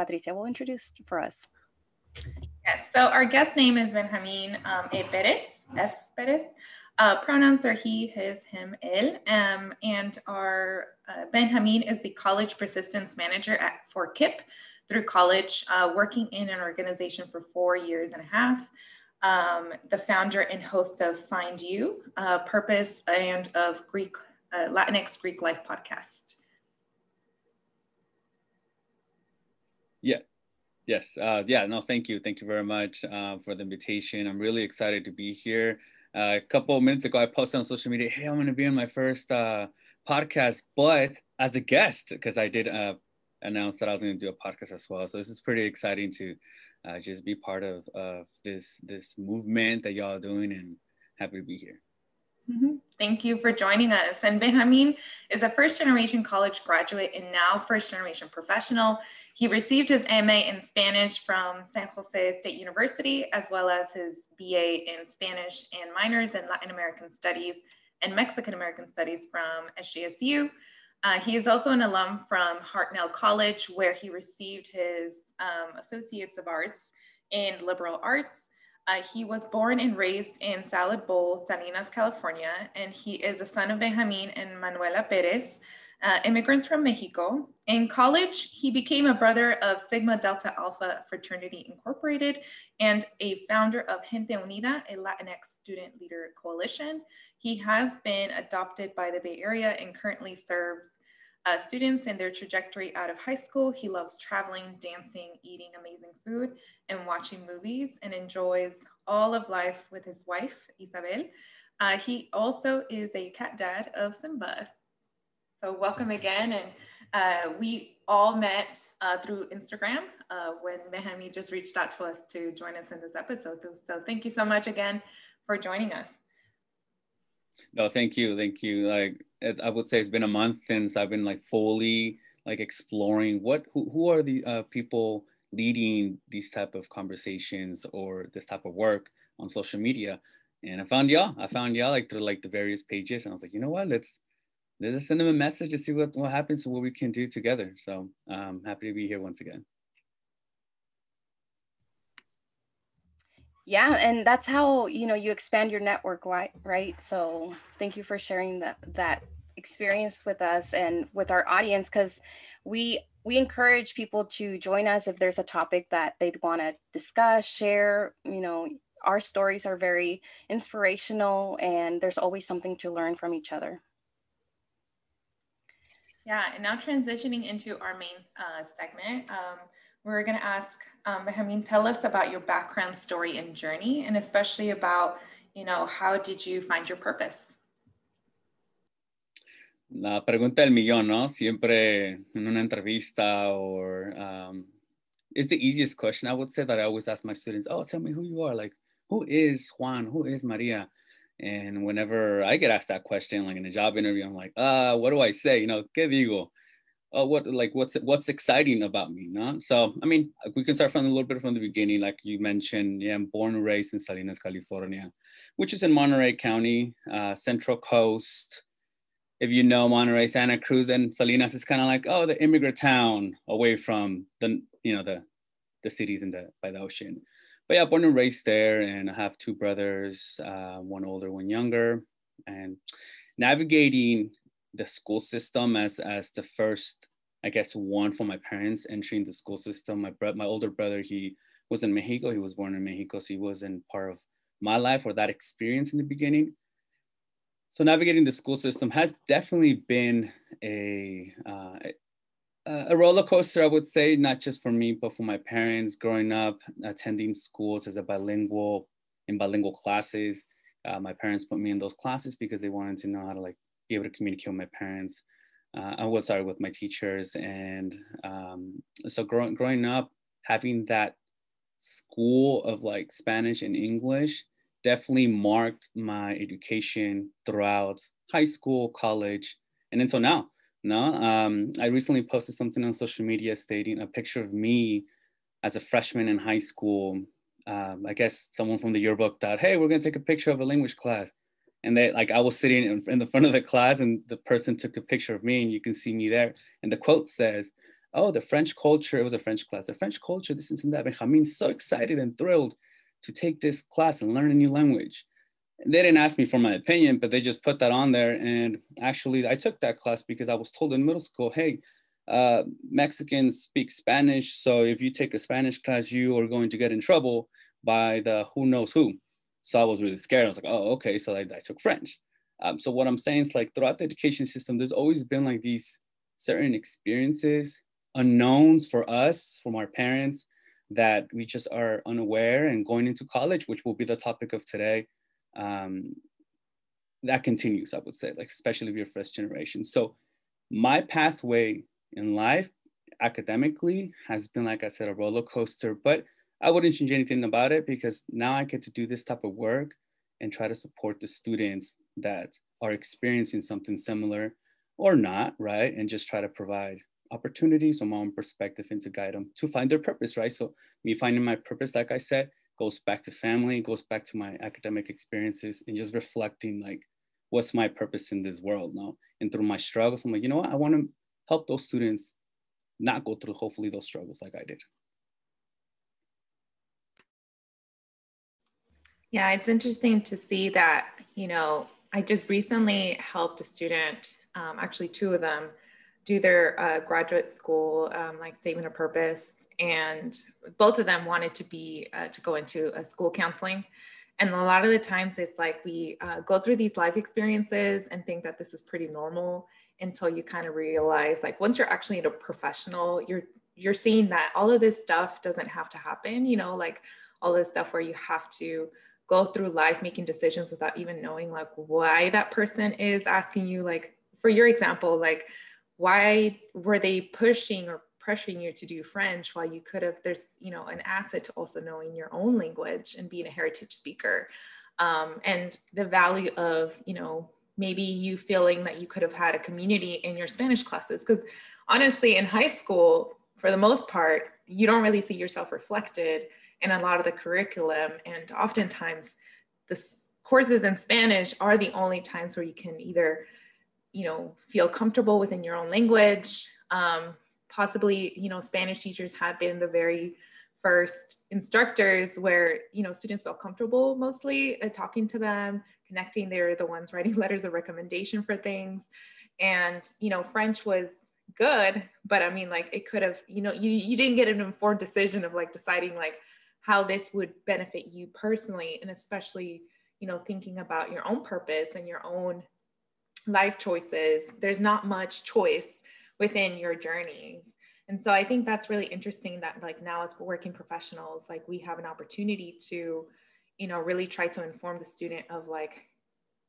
Patricia will introduce for us. Yes, so our guest name is Benjamin um, E. Perez, F. Perez. Uh, pronouns are he, his, him, él. Um, and our uh, Benjamin is the college persistence manager at, for KIPP through college, uh, working in an organization for four years and a half. Um, the founder and host of Find You, uh, Purpose, and of Greek uh, Latinx Greek Life podcast. Yeah. Yes. Uh, yeah. No. Thank you. Thank you very much uh, for the invitation. I'm really excited to be here. Uh, a couple of minutes ago, I posted on social media, "Hey, I'm going to be on my first uh, podcast, but as a guest, because I did uh, announce that I was going to do a podcast as well. So this is pretty exciting to uh, just be part of of this this movement that y'all are doing, and happy to be here. Mm-hmm. Thank you for joining us. And Benjamin is a first generation college graduate and now first generation professional. He received his MA in Spanish from San Jose State University, as well as his BA in Spanish and minors in Latin American Studies and Mexican American Studies from SJSU. Uh, he is also an alum from Hartnell College, where he received his um, Associates of Arts in Liberal Arts. Uh, he was born and raised in Salad Bowl, Salinas, California, and he is the son of Benjamin and Manuela Perez, uh, immigrants from Mexico. In college, he became a brother of Sigma Delta Alpha Fraternity Incorporated and a founder of Gente Unida, a Latinx student leader coalition. He has been adopted by the Bay Area and currently serves uh, students in their trajectory out of high school. He loves traveling, dancing, eating amazing food, and watching movies, and enjoys all of life with his wife, Isabel. Uh, he also is a cat dad of Simba. So welcome again. And uh, we all met uh, through Instagram uh, when Mehami just reached out to us to join us in this episode. So thank you so much again for joining us. No, thank you. Thank you. Like I would say it's been a month since I've been like fully like exploring what, who, who are the uh, people leading these type of conversations or this type of work on social media. And I found y'all, I found y'all like through like the various pages and I was like, you know what, let's, let's send them a message to see what, what happens and what we can do together. So um, happy to be here once again. Yeah, and that's how you know you expand your network, right? Right. So thank you for sharing that that experience with us and with our audience because we we encourage people to join us if there's a topic that they'd want to discuss, share. You know, our stories are very inspirational, and there's always something to learn from each other. Yeah, and now transitioning into our main uh, segment, um, we're going to ask um, Benjamin, tell us about your background story and journey, and especially about, you know, how did you find your purpose? La pregunta del millón, ¿no? Siempre en una entrevista or um, it's the easiest question. I would say that I always ask my students, oh, tell me who you are. Like, who is Juan? Who is Maria? And whenever I get asked that question, like in a job interview, I'm like, uh, what do I say? You know, ¿qué digo? Oh, what like what's what's exciting about me? No? So I mean, we can start from a little bit from the beginning. Like you mentioned, yeah, I'm born and raised in Salinas, California, which is in Monterey County, uh, Central Coast. If you know Monterey, Santa Cruz, and Salinas is kind of like oh, the immigrant town away from the you know the the cities in the by the ocean but yeah, born and raised there, and I have two brothers, uh, one older, one younger, and navigating the school system as as the first, I guess, one for my parents entering the school system. My bro- my older brother, he was in Mexico. He was born in Mexico, so he wasn't part of my life or that experience in the beginning. So navigating the school system has definitely been a uh, a roller coaster, I would say, not just for me, but for my parents growing up, attending schools as a bilingual, in bilingual classes. Uh, my parents put me in those classes because they wanted to know how to like be able to communicate with my parents uh, I was sorry with my teachers, and um, so growing growing up, having that school of like Spanish and English definitely marked my education throughout high school, college, and until now. No, um, I recently posted something on social media stating a picture of me as a freshman in high school. Um, I guess someone from the yearbook thought, "Hey, we're gonna take a picture of a language class," and they like I was sitting in, in the front of the class, and the person took a picture of me, and you can see me there. And the quote says, "Oh, the French culture." It was a French class. The French culture. This isn't that. Benjamin's so excited and thrilled to take this class and learn a new language they didn't ask me for my opinion, but they just put that on there. And actually, I took that class because I was told in middle school, hey, uh, Mexicans speak Spanish. So if you take a Spanish class, you are going to get in trouble by the who knows who. So I was really scared. I was like, oh, okay. So I, I took French. Um, so what I'm saying is like throughout the education system, there's always been like these certain experiences, unknowns for us, from our parents, that we just are unaware and going into college, which will be the topic of today um, that continues, I would say, like especially if you're first generation. So my pathway in life academically has been, like I said, a roller coaster, but I wouldn't change anything about it because now I get to do this type of work and try to support the students that are experiencing something similar or not, right? And just try to provide opportunities from my own perspective and to guide them to find their purpose, right? So me finding my purpose, like I said, goes back to family, goes back to my academic experiences, and just reflecting like, what's my purpose in this world now? And through my struggles, I'm like, you know what? I want to help those students not go through hopefully those struggles like I did. Yeah, it's interesting to see that, you know, I just recently helped a student, um, actually two of them, do their uh, graduate school um, like statement of purpose and both of them wanted to be uh, to go into a school counseling. And a lot of the times it's like we uh, go through these life experiences and think that this is pretty normal until you kind of realize like once you're actually a professional you're you're seeing that all of this stuff doesn't have to happen you know like all this stuff where you have to go through life making decisions without even knowing like why that person is asking you like for your example like why were they pushing or pressuring you to do French while you could have, there's, you know, an asset to also knowing your own language and being a heritage speaker. Um, and the value of, you know, maybe you feeling that you could have had a community in your Spanish classes. Because honestly, in high school, for the most part, you don't really see yourself reflected in a lot of the curriculum. And oftentimes, the courses in Spanish are the only times where you can either you know feel comfortable within your own language. Um, possibly you know spanish teachers have been the very first instructors where you know students felt comfortable mostly uh, talking to them connecting. They're the ones writing letters of recommendation for things. And you know french was good but i mean like it could have you know you, you didn't get an informed decision of like deciding like how this would benefit you personally and especially you know thinking about your own purpose and your own life choices, there's not much choice within your journeys. And so I think that's really interesting that like now as working professionals, like we have an opportunity to, you know, really try to inform the student of like,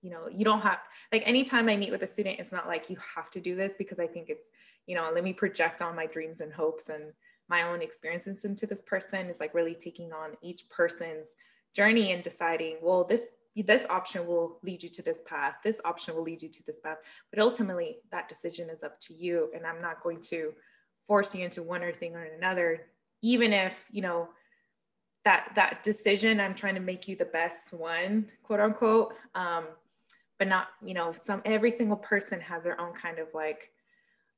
you know, you don't have like anytime I meet with a student, it's not like you have to do this because I think it's, you know, let me project on my dreams and hopes and my own experiences into this person is like really taking on each person's journey and deciding, well, this this option will lead you to this path this option will lead you to this path but ultimately that decision is up to you. And i'm not going to force you into one or thing or another even if you know that that decision i'm trying to make you the best one quote unquote. Um, but not you know some every single person has their own kind of like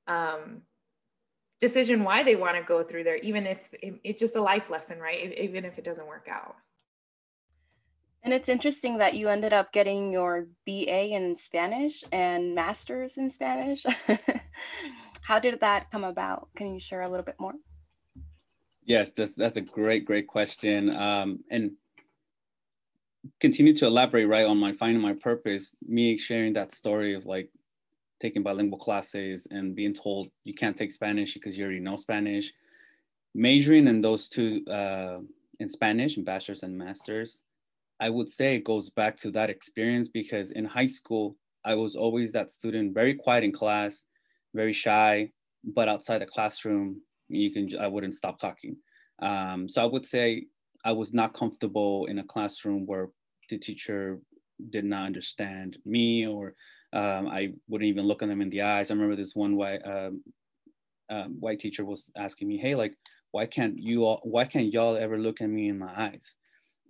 um, decision why they want to go through there even if it, it's just a life lesson right? Even if it doesn't work out and it's interesting that you ended up getting your BA in Spanish and master's in Spanish. How did that come about? Can you share a little bit more? Yes, that's that's a great, great question. Um, and continue to elaborate right on my finding my purpose, me sharing that story of like taking bilingual classes and being told you can't take Spanish because you already know Spanish. Majoring in those two uh, in Spanish, bachelor's and master's, I would say it goes back to that experience because in high school, I was always that student, very quiet in class, very shy, but outside the classroom, you can I wouldn't stop talking. Um, so I would say I was not comfortable in a classroom where the teacher did not understand me or um, I wouldn't even look at them in the eyes. I remember this one white um, um, white teacher was asking me, "Hey, like, why can't you all? Why can't y'all ever look at me in my eyes?"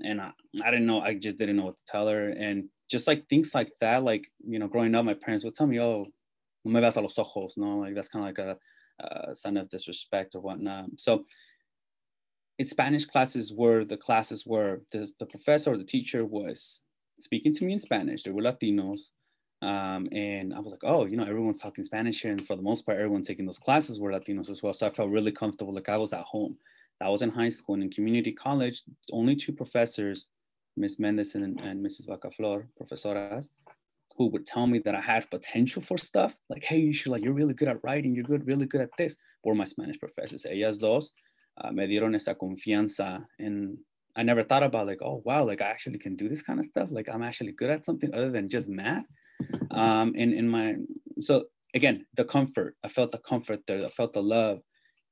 And I, I didn't know. I just didn't know what to tell her. And just like things like that, like you know, growing up, my parents would tell me, "Oh, no me vas a los ojos," no, like that's kind of like a, a sign of disrespect or whatnot. So in Spanish classes were the classes where the, the professor or the teacher was speaking to me in Spanish. They were Latinos. Um, and I was like, oh, you know, everyone's talking Spanish here. And for the most part, everyone taking those classes were Latinos as well. So I felt really comfortable, like I was at home. I was in high school and in community college, only two professors, Miss Mendez and, and Mrs. Vacaflor, profesoras, who would tell me that I had potential for stuff. Like, hey, you should, like, you're really good at writing, you're good, really good at this. Were my Spanish professors. Ellas dos uh, me dieron esa confianza. And I never thought about like, oh, wow, like I actually can do this kind of stuff. Like I'm actually good at something other than just math. Um, and in my, so again, the comfort, I felt the comfort there, I felt the love.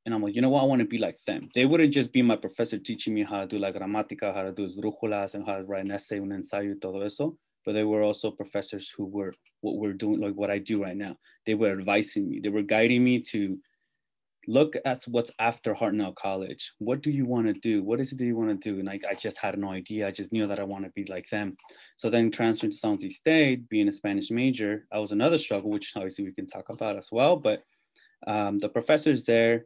And I'm like, you know what? I want to be like them. They wouldn't just be my professor teaching me how to do like gramática, how to do brújulas, and how to write an essay, un ensayo, todo eso. But they were also professors who were what we're doing, like what I do right now. They were advising me. They were guiding me to look at what's after Hartnell College. What do you want to do? What is it that you want to do? And I, I just had no idea. I just knew that I want to be like them. So then transferring to San Jose State, being a Spanish major, that was another struggle, which obviously we can talk about as well. But um, the professors there,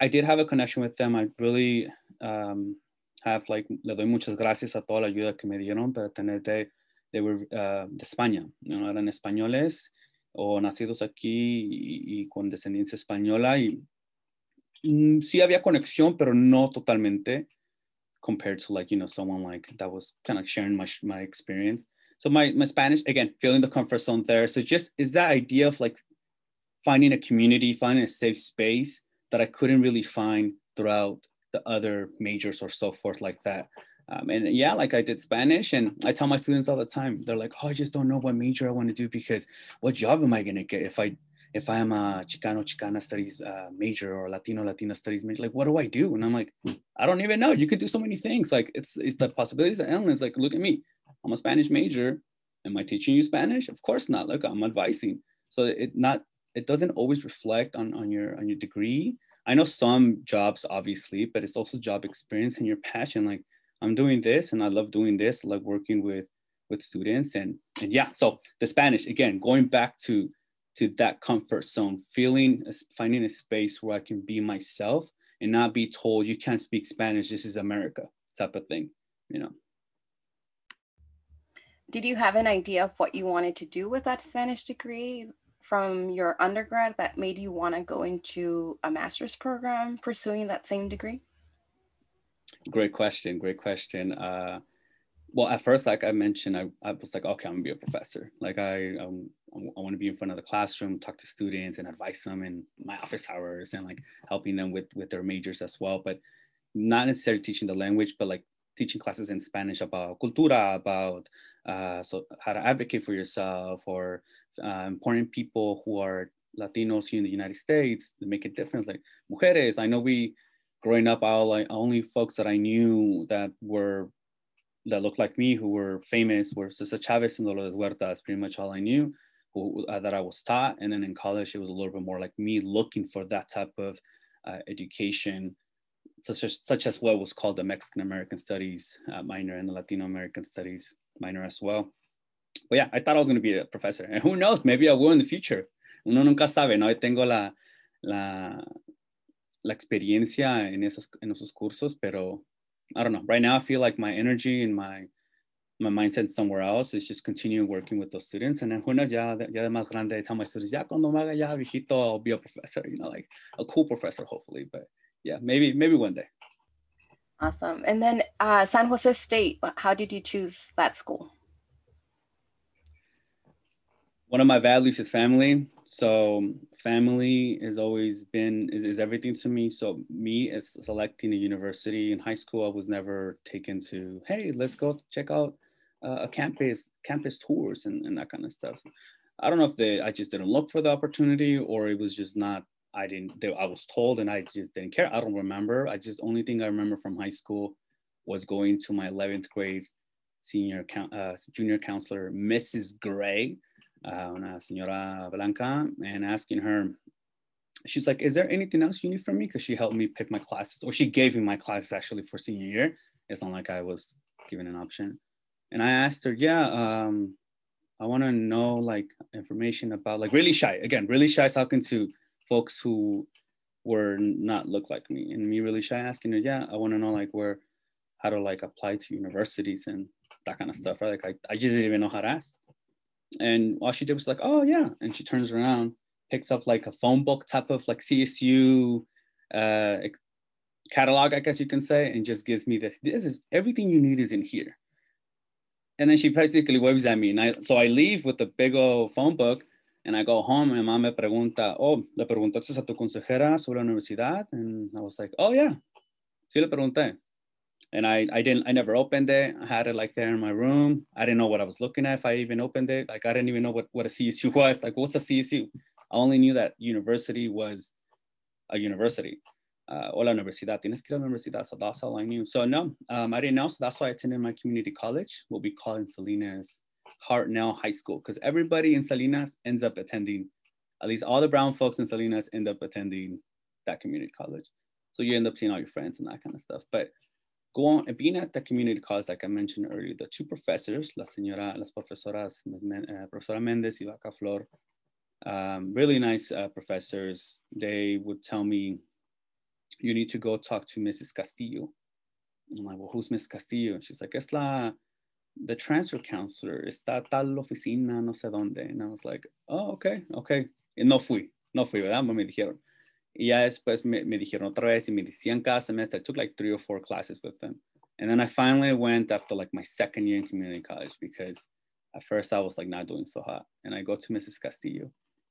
I did have a connection with them. I really um, have like, le doy muchas gracias a toda la ayuda que me dieron para tener de, they were uh, de España, you know, eran españoles o nacidos aquí y, y con descendencia española y mm, sí había conexión, pero no totalmente compared to like, you know, someone like that was kind of sharing my, my experience. So my, my Spanish, again, feeling the comfort zone there. So just is that idea of like finding a community, finding a safe space that I couldn't really find throughout the other majors or so forth like that. Um, and yeah, like I did Spanish, and I tell my students all the time, they're like, "Oh, I just don't know what major I want to do because what job am I gonna get if I if I am a Chicano Chicana Studies uh, major or Latino Latina Studies major, like what do I do? And I'm like, I don't even know. You could do so many things. Like it's it's the possibilities are endless. Like look at me, I'm a Spanish major. Am I teaching you Spanish? Of course not. Look, I'm advising. So it not it doesn't always reflect on on your on your degree. I know some jobs obviously, but it's also job experience and your passion. Like I'm doing this and I love doing this. I like working with with students and and yeah. So the Spanish again, going back to to that comfort zone, feeling, finding a space where I can be myself and not be told you can't speak Spanish. This is America type of thing, you know. Did you have an idea of what you wanted to do with that Spanish degree from your undergrad that made you want to go into a master's program pursuing that same degree? Great question. Great question. Uh, well, at first, like I mentioned, I, I was like, okay, I'm gonna be a professor. Like I, um, I want to be in front of the classroom, talk to students, and advise them in my office hours, and like helping them with with their majors as well. But not necessarily teaching the language, but like teaching classes in Spanish about cultura, about uh, so how to advocate for yourself, or uh, important people who are Latinos here in the United States to make a difference. Like mujeres, I know we growing up, all like only folks that I knew that were that looked like me who were famous were Cesar Chavez and Dolores Huerta. That's pretty much all I knew who, uh, that I was taught. And then in college, it was a little bit more like me looking for that type of uh, education, such as, such as what was called the Mexican American Studies uh, minor and the Latino American Studies minor as well. But yeah, I thought I was going to be a professor. And who knows, maybe I will in the future. Uno nunca sabe, ¿no? Yo tengo la, la, la experiencia en, esos, en esos cursos, pero I don't know. Right now, I feel like my energy and my my mindset somewhere else is just continue working with those students. And then who knows, ya, ya más grande, I tell my students, ya cuando me haga ya viejito, I'll be a professor, you know, like a cool professor, hopefully. But yeah, maybe, maybe one day. Awesome. And then uh, San Jose State, how did you choose that school? One of my values is family. So family has always been is, is, everything to me. So me as selecting a university in high school, I was never taken to, hey, let's go check out uh, a campus, campus tours and, and that kind of stuff. I don't know if they I just didn't look for the opportunity or it was just not I didn't they, I was told and I just didn't care. I don't remember. I just only thing I remember from high school was going to my 11th grade senior uh, junior counselor, Mrs. Gray, uh, señora Blanca, and asking her, she's like, is there anything else you need from me? Because she helped me pick my classes, or she gave me my classes actually for senior year. It's not like I was given an option. And I asked her, yeah, um, I want to know like information about like really shy again, really shy talking to folks who were not look like me and me really shy asking her, yeah, I want to know like where, how to like apply to universities and that kind of stuff, right? Like I, I just didn't even know how to ask. And all she did was like, oh yeah. And she turns around, picks up like a phone book type of like CSU uh, catalog, I guess you can say, and just gives me this, this is everything you need is in here. And then she basically waves at me. And I, so I leave with the big old phone book and I go home and mom me pregunta, oh, ¿le preguntaste a tu consejera sobre la universidad? And I was like, oh yeah, sí le pregunté. And I, I didn't, I never opened it. I had it like there in my room. I didn't know what I was looking at if I even opened it. Like I didn't even know what, what a CSU was. Like what's a CSU? I only knew that university was a university uh, la universidad, tienes que ir a la universidad. So that's all I knew. So no, um, I didn't know. So that's why I attended my community college, what we call in Salinas Hartnell High School, because everybody in Salinas ends up attending, at least all the brown folks in Salinas end up attending that community college. So you end up seeing all your friends and that kind of stuff. But go on, being at the community college, like I mentioned earlier, the two professors, la señora, las profesoras, uh, Profesora Mendez y Vacaflor, um, really nice uh, professors. They would tell me you need to go talk to Mrs. Castillo. I'm like, well, who's Mrs. Castillo? And she's like, es la, the transfer counselor, está tal oficina, no sé dónde. And I was like, oh, okay, okay. Y no fui, no fui, ¿verdad? Me dijeron. Y ya después me, me dijeron otra vez y me decían cada semestre. I took like three or four classes with them. And then I finally went after like my second year in community college because at first I was like not doing so hot. And I go to Mrs. Castillo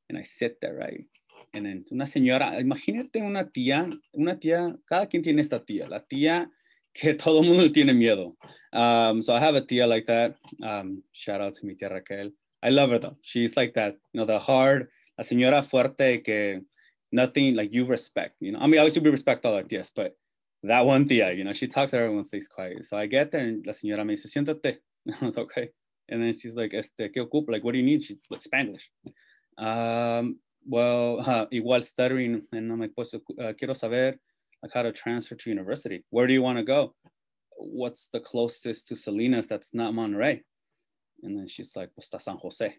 and I sit there, right? en una señora, imagínate una tía, una tía, cada quien tiene esta tía, la tía que todo mundo tiene miedo. Um, so I have a tía like that. Um, shout out to mi tía Raquel. I love her though. She's like that, you know, the hard, la señora fuerte que nothing like you respect, you know. I mean, obviously we respect all our tías, but that one tía, you know, she talks, everyone stays quiet. So I get there and la señora me dice, siéntate. I was okay. And then she's like, este, ¿qué ocupa? Like, what do you need? She like Spanish. Um, well, uh, igual stuttering, and I'm like, pues, uh, quiero saber like how to transfer to university. Where do you want to go? What's the closest to Salinas that's not Monterey? And then she's like, pues, San Jose.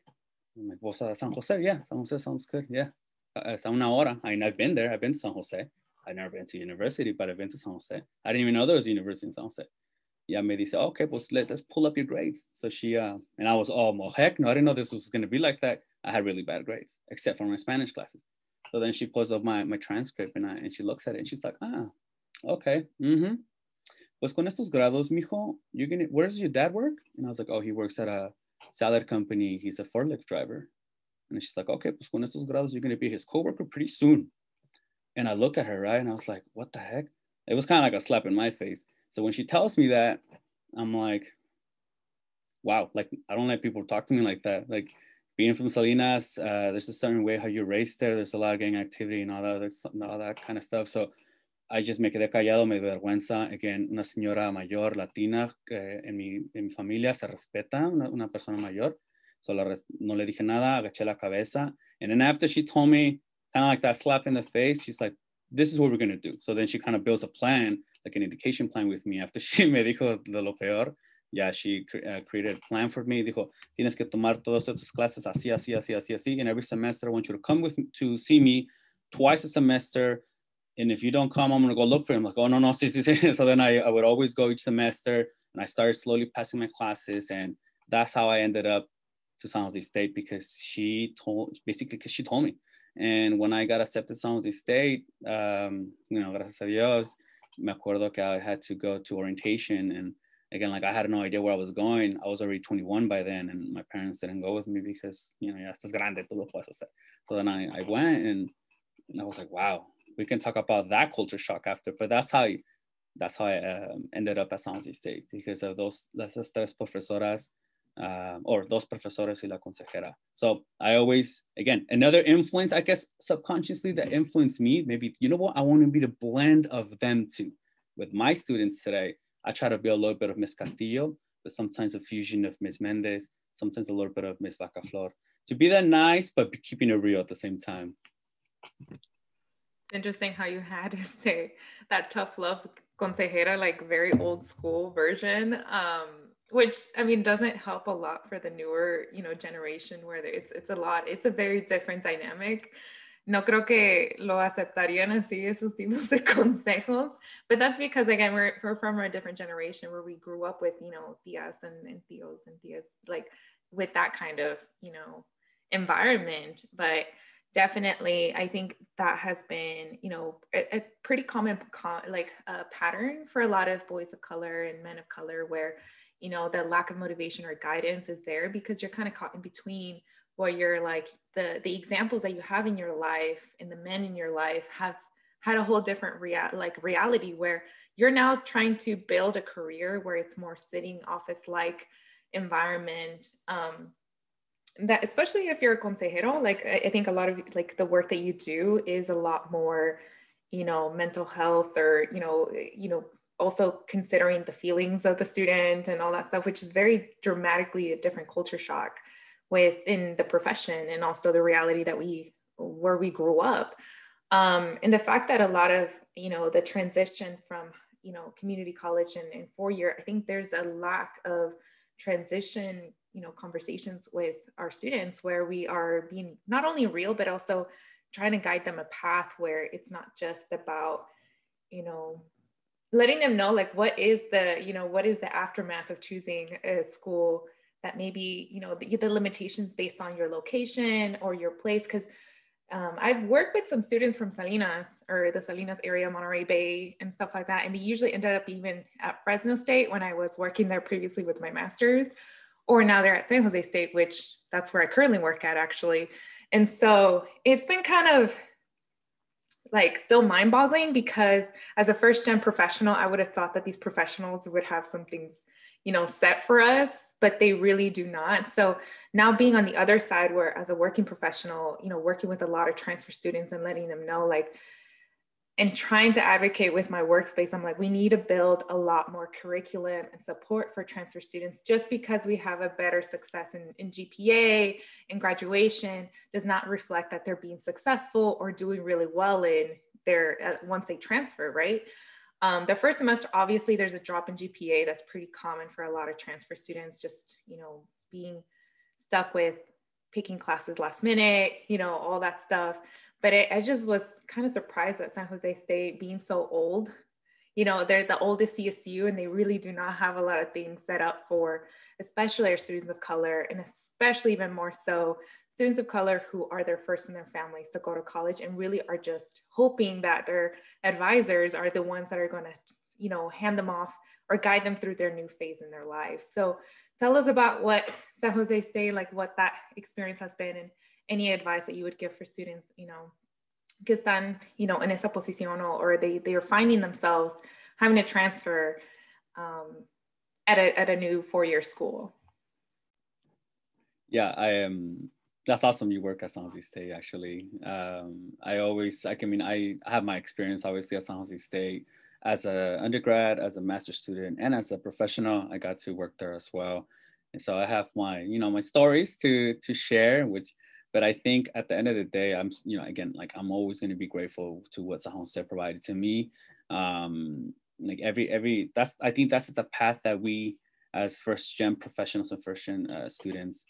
I'm like, pues, San Jose, yeah, San Jose sounds good, yeah. Uh, it's una hora. I mean, I've been there. I've been to San Jose. I've never been to university, but I've been to San Jose. I didn't even know there was a university in San Jose. Yeah, me dice, okay, pues let, us pull up your grades. So she, uh, and I was, oh, well, heck no, I didn't know this was going to be like that. I had really bad grades, except for my Spanish classes. So then she pulls up my, my transcript and, I, and she looks at it and she's like, ah, okay. Mm-hmm. Pues con estos grados, mijo, you're gonna, where's your dad work? And I was like, oh, he works at a salad company. He's a forklift driver. And she's like, okay, pues con estos grados, you're gonna be his coworker pretty soon. And I look at her, right? And I was like, what the heck? It was kind of like a slap in my face. So when she tells me that, I'm like, wow, like I don't let people talk to me like that. Like being from Salinas, uh, there's a certain way how you race there. There's a lot of gang activity and all that, all that kind of stuff. So I just me quedé callado, me vergüenza. Again, una señora mayor latina que en mi, en mi familia se respeta, una, una persona mayor. So la no le dije nada, agaché la cabeza. And then after she told me, kind of like that slap in the face, she's like, this is what we're going to do. So then she kind of builds a plan, like an education plan with me after she me dijo de lo peor yeah, she uh, created a plan for me. Dijo, tienes que tomar todas estas clases así, así, así, así, así. And every semester, I want you to come with to see me twice a semester. And if you don't come, I'm gonna go look for him. Like, oh no, no, sí, sí, sí. So then I, I would always go each semester, and I started slowly passing my classes, and that's how I ended up to San Jose State because she told basically because she told me. And when I got accepted to San Jose State, um, you know, gracias a Dios, me acuerdo que I had to go to orientation and again, like I had no idea where I was going. I was already 21 by then, and my parents didn't go with me because, you know, ya estás grande, tú lo puedes hacer. So then I, I went and I was like, wow, we can talk about that culture shock after. But that's how, that's how I um, ended up at San Jose State because of those, las tres profesoras uh, or dos profesores y la consejera. So I always, again, another influence, I guess subconsciously that influenced me, maybe, you know what, I want to be the blend of them too. With my students today, I try to be a little bit of Miss Castillo, but sometimes a fusion of Miss Mendez, sometimes a little bit of Miss Vacaflor. To be that nice, but keeping it real at the same time. Interesting how you had to say that tough love consejera, like very old school version. Um, which I mean doesn't help a lot for the newer, you know, generation where it's it's a lot, it's a very different dynamic. No creo que lo aceptarían así esos tipos de consejos, but that's because again we're, we're from a different generation where we grew up with you know tias and, and tios and tias like with that kind of you know environment, but definitely i think that has been you know a, a pretty common like a pattern for a lot of boys of color and men of color where you know the lack of motivation or guidance is there because you're kind of caught in between where you're like the the examples that you have in your life and the men in your life have had a whole different real like reality where you're now trying to build a career where it's more sitting office like environment um that especially if you're a consejero like I think a lot of like the work that you do is a lot more you know mental health or you know you know also considering the feelings of the student and all that stuff, which is very dramatically a different culture shock within the profession and also the reality that we where we grew up. Um, and the fact that a lot of you know the transition from you know community college and, and four year, I think there's a lack of transition you know conversations with our students where we are being not only real but also trying to guide them a path where it's not just about you know letting them know like what is the you know what is the aftermath of choosing a school that maybe you know the, the limitations based on your location or your place because um, I've worked with some students from Salinas or the Salinas area, Monterey Bay, and stuff like that. And they usually ended up even at Fresno State when I was working there previously with my master's, or now they're at San Jose State, which that's where I currently work at actually. And so it's been kind of like still mind boggling because as a first gen professional, I would have thought that these professionals would have some things, you know, set for us, but they really do not. So now being on the other side where as a working professional, you know, working with a lot of transfer students and letting them know like and trying to advocate with my workspace, I'm like, we need to build a lot more curriculum and support for transfer students. Just because we have a better success in, in GPA and graduation does not reflect that they're being successful or doing really well in their uh, once they transfer, right? Um, the first semester, obviously, there's a drop in GPA. That's pretty common for a lot of transfer students. Just you know, being stuck with picking classes last minute, you know, all that stuff but it, I just was kind of surprised that San Jose State being so old. You know, they're the oldest CSU and they really do not have a lot of things set up for, especially our students of color, and especially even more so students of color who are their first in their families to go to college and really are just hoping that their advisors are the ones that are going to, you know, hand them off or guide them through their new phase in their lives. So tell us about what San Jose State, like what that experience has been and any advice that you would give for students, you know, que están, you know, en esa posición or, they, they are finding themselves having to transfer um, at, a, at a new four-year school? Yeah, I am. That's awesome. You work at San Jose State, actually. Um, I always, I mean, I have my experience obviously at San Jose State as a undergrad, as a master student, and as a professional. I got to work there as well, and so I have my, you know, my stories to to share, which but I think at the end of the day, I'm, you know, again, like I'm always going to be grateful to what San Jose provided to me. Um, like every, every, that's, I think that's the path that we as first gen professionals and first gen uh, students,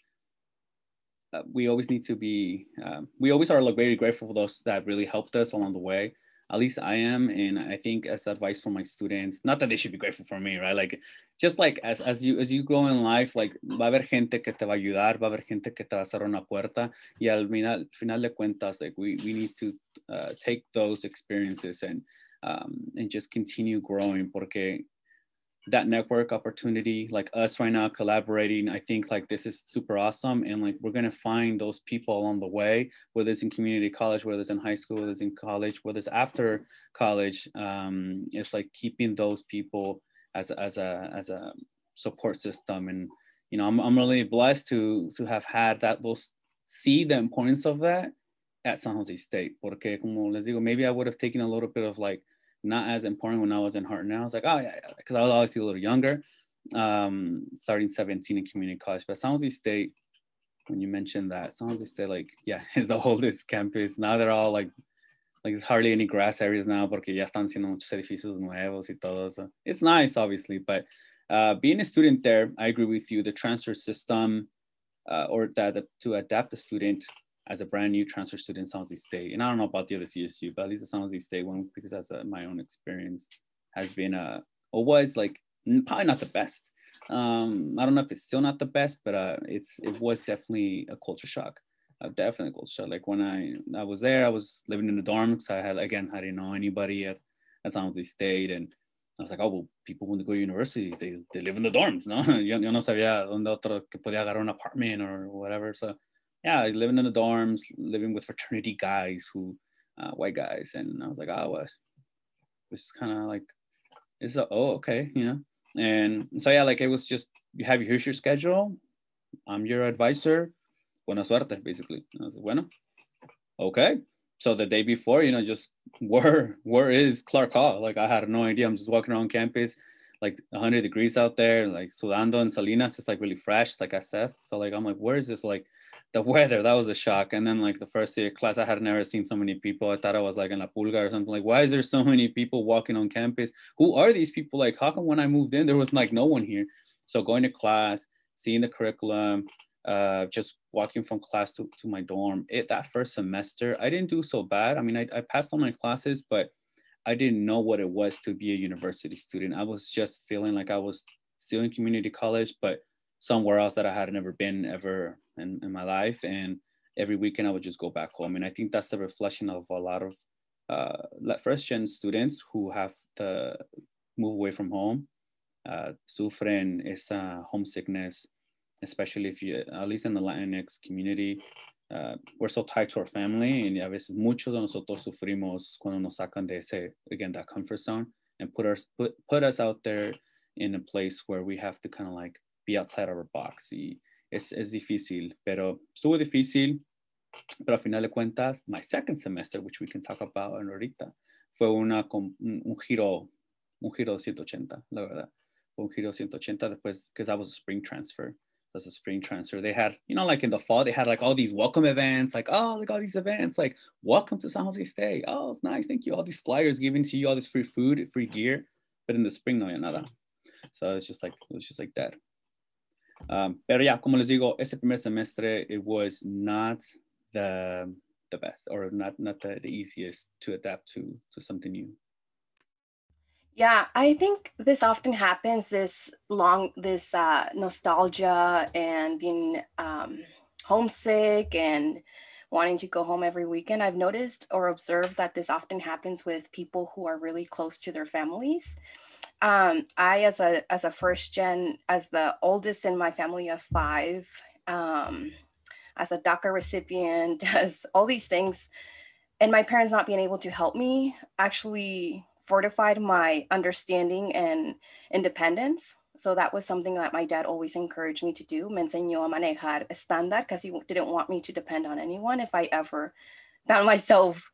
we always need to be, um, we always are like very grateful for those that really helped us along the way at least I am. And I think as advice for my students, not that they should be grateful for me, right? Like just like as, as you as you grow in life, like va a haber gente que te va a ayudar, va a haber gente que te va a hacer una puerta. Y al final, final de cuentas, like we, we need to uh, take those experiences and um, and just continue growing porque that network opportunity like us right now collaborating i think like this is super awesome and like we're going to find those people along the way whether it's in community college whether it's in high school whether it's in college whether it's after college um, it's like keeping those people as, as a as a support system and you know, I'm, I'm really blessed to to have had that those see the importance of that at San Jose State. Porque como les digo, maybe I would have taken a little bit of like not as important when I was in Hartnell. I was like, oh yeah, because I was obviously a little younger, um, starting 17 in community college. But San Jose State, when you mentioned that, San Jose State, like, yeah, is the oldest campus. Now they're all like, like there's hardly any grass areas now porque ya están haciendo muchos edificios nuevos y todo. So it's nice, obviously, but uh, being a student there, I agree with you. The transfer system, uh, or that to adapt a student as a brand new transfer student in San Jose State, and I don't know about the other CSU, but at least the San Jose State one, because that's uh, my own experience, has been a or was like probably not the best. Um, I don't know if it's still not the best, but uh, it's it was definitely a culture shock. Uh, definitely culture shock. Like when I I was there, I was living in the dorms. I had again I didn't know anybody at, at San Jose State, and I was like, oh, well, people when they go to universities, they, they live in the dorms, no? yo no sabía dónde otro que podía agarrar un apartment or whatever. So, yeah, living in the dorms, living with fraternity guys who, uh, white guys. And I was like, oh, what? It's kind of like, it's a, oh, okay, you know? And so, yeah, like it was just, you have, here's your schedule. I'm your advisor. Buena suerte, basically. I was like, bueno, okay so the day before, you know, just where where is Clark Hall? Like I had no idea. I'm just walking around campus, like 100 degrees out there, like sudando and Salinas. It's like really fresh, like I said. So like I'm like, where is this? Like the weather, that was a shock. And then like the first day of class, I had never seen so many people. I thought I was like in La Pulga or something. Like, why is there so many people walking on campus? Who are these people? Like, how come when I moved in, there was like no one here? So going to class, seeing the curriculum, uh, just walking from class to, to my dorm. It, that first semester, I didn't do so bad. I mean, I, I passed all my classes, but I didn't know what it was to be a university student. I was just feeling like I was still in community college, but somewhere else that I had never been ever in, in my life. And every weekend I would just go back home. And I think that's the reflection of a lot of uh, first gen students who have to move away from home, uh, sufren esa homesickness, especially if you, at least in the Latinx community, uh, we're so tied to our family and a veces muchos de nosotros sufrimos cuando nos sacan de ese, again, that comfort zone and put us, put, put us out there in a place where we have to kind of like be outside our box. Y es, es difícil, pero estuvo difícil, pero al final de cuentas, my second semester, which we can talk about ahorita, fue una, un giro, un giro 180, la verdad. un giro 180 después, because I was a spring transfer as a spring transfer. They had, you know, like in the fall, they had like all these welcome events, like, oh, like all these events, like, welcome to San Jose State. Oh, it's nice. Thank you. All these flyers giving to you, all this free food, free gear. But in the spring, no, nada. So it's just like, it was just like that. Um, pero yeah, como les digo, ese primer semestre, it was not the, the best or not, not the, the easiest to adapt to, to something new. Yeah, I think this often happens. This long, this uh, nostalgia and being um, homesick and wanting to go home every weekend. I've noticed or observed that this often happens with people who are really close to their families. Um, I, as a as a first gen, as the oldest in my family of five, um, as a DACA recipient, as all these things, and my parents not being able to help me actually fortified my understanding and independence. So that was something that my dad always encouraged me to do. Me enseñó a manejar estándar because he didn't want me to depend on anyone if I ever found myself,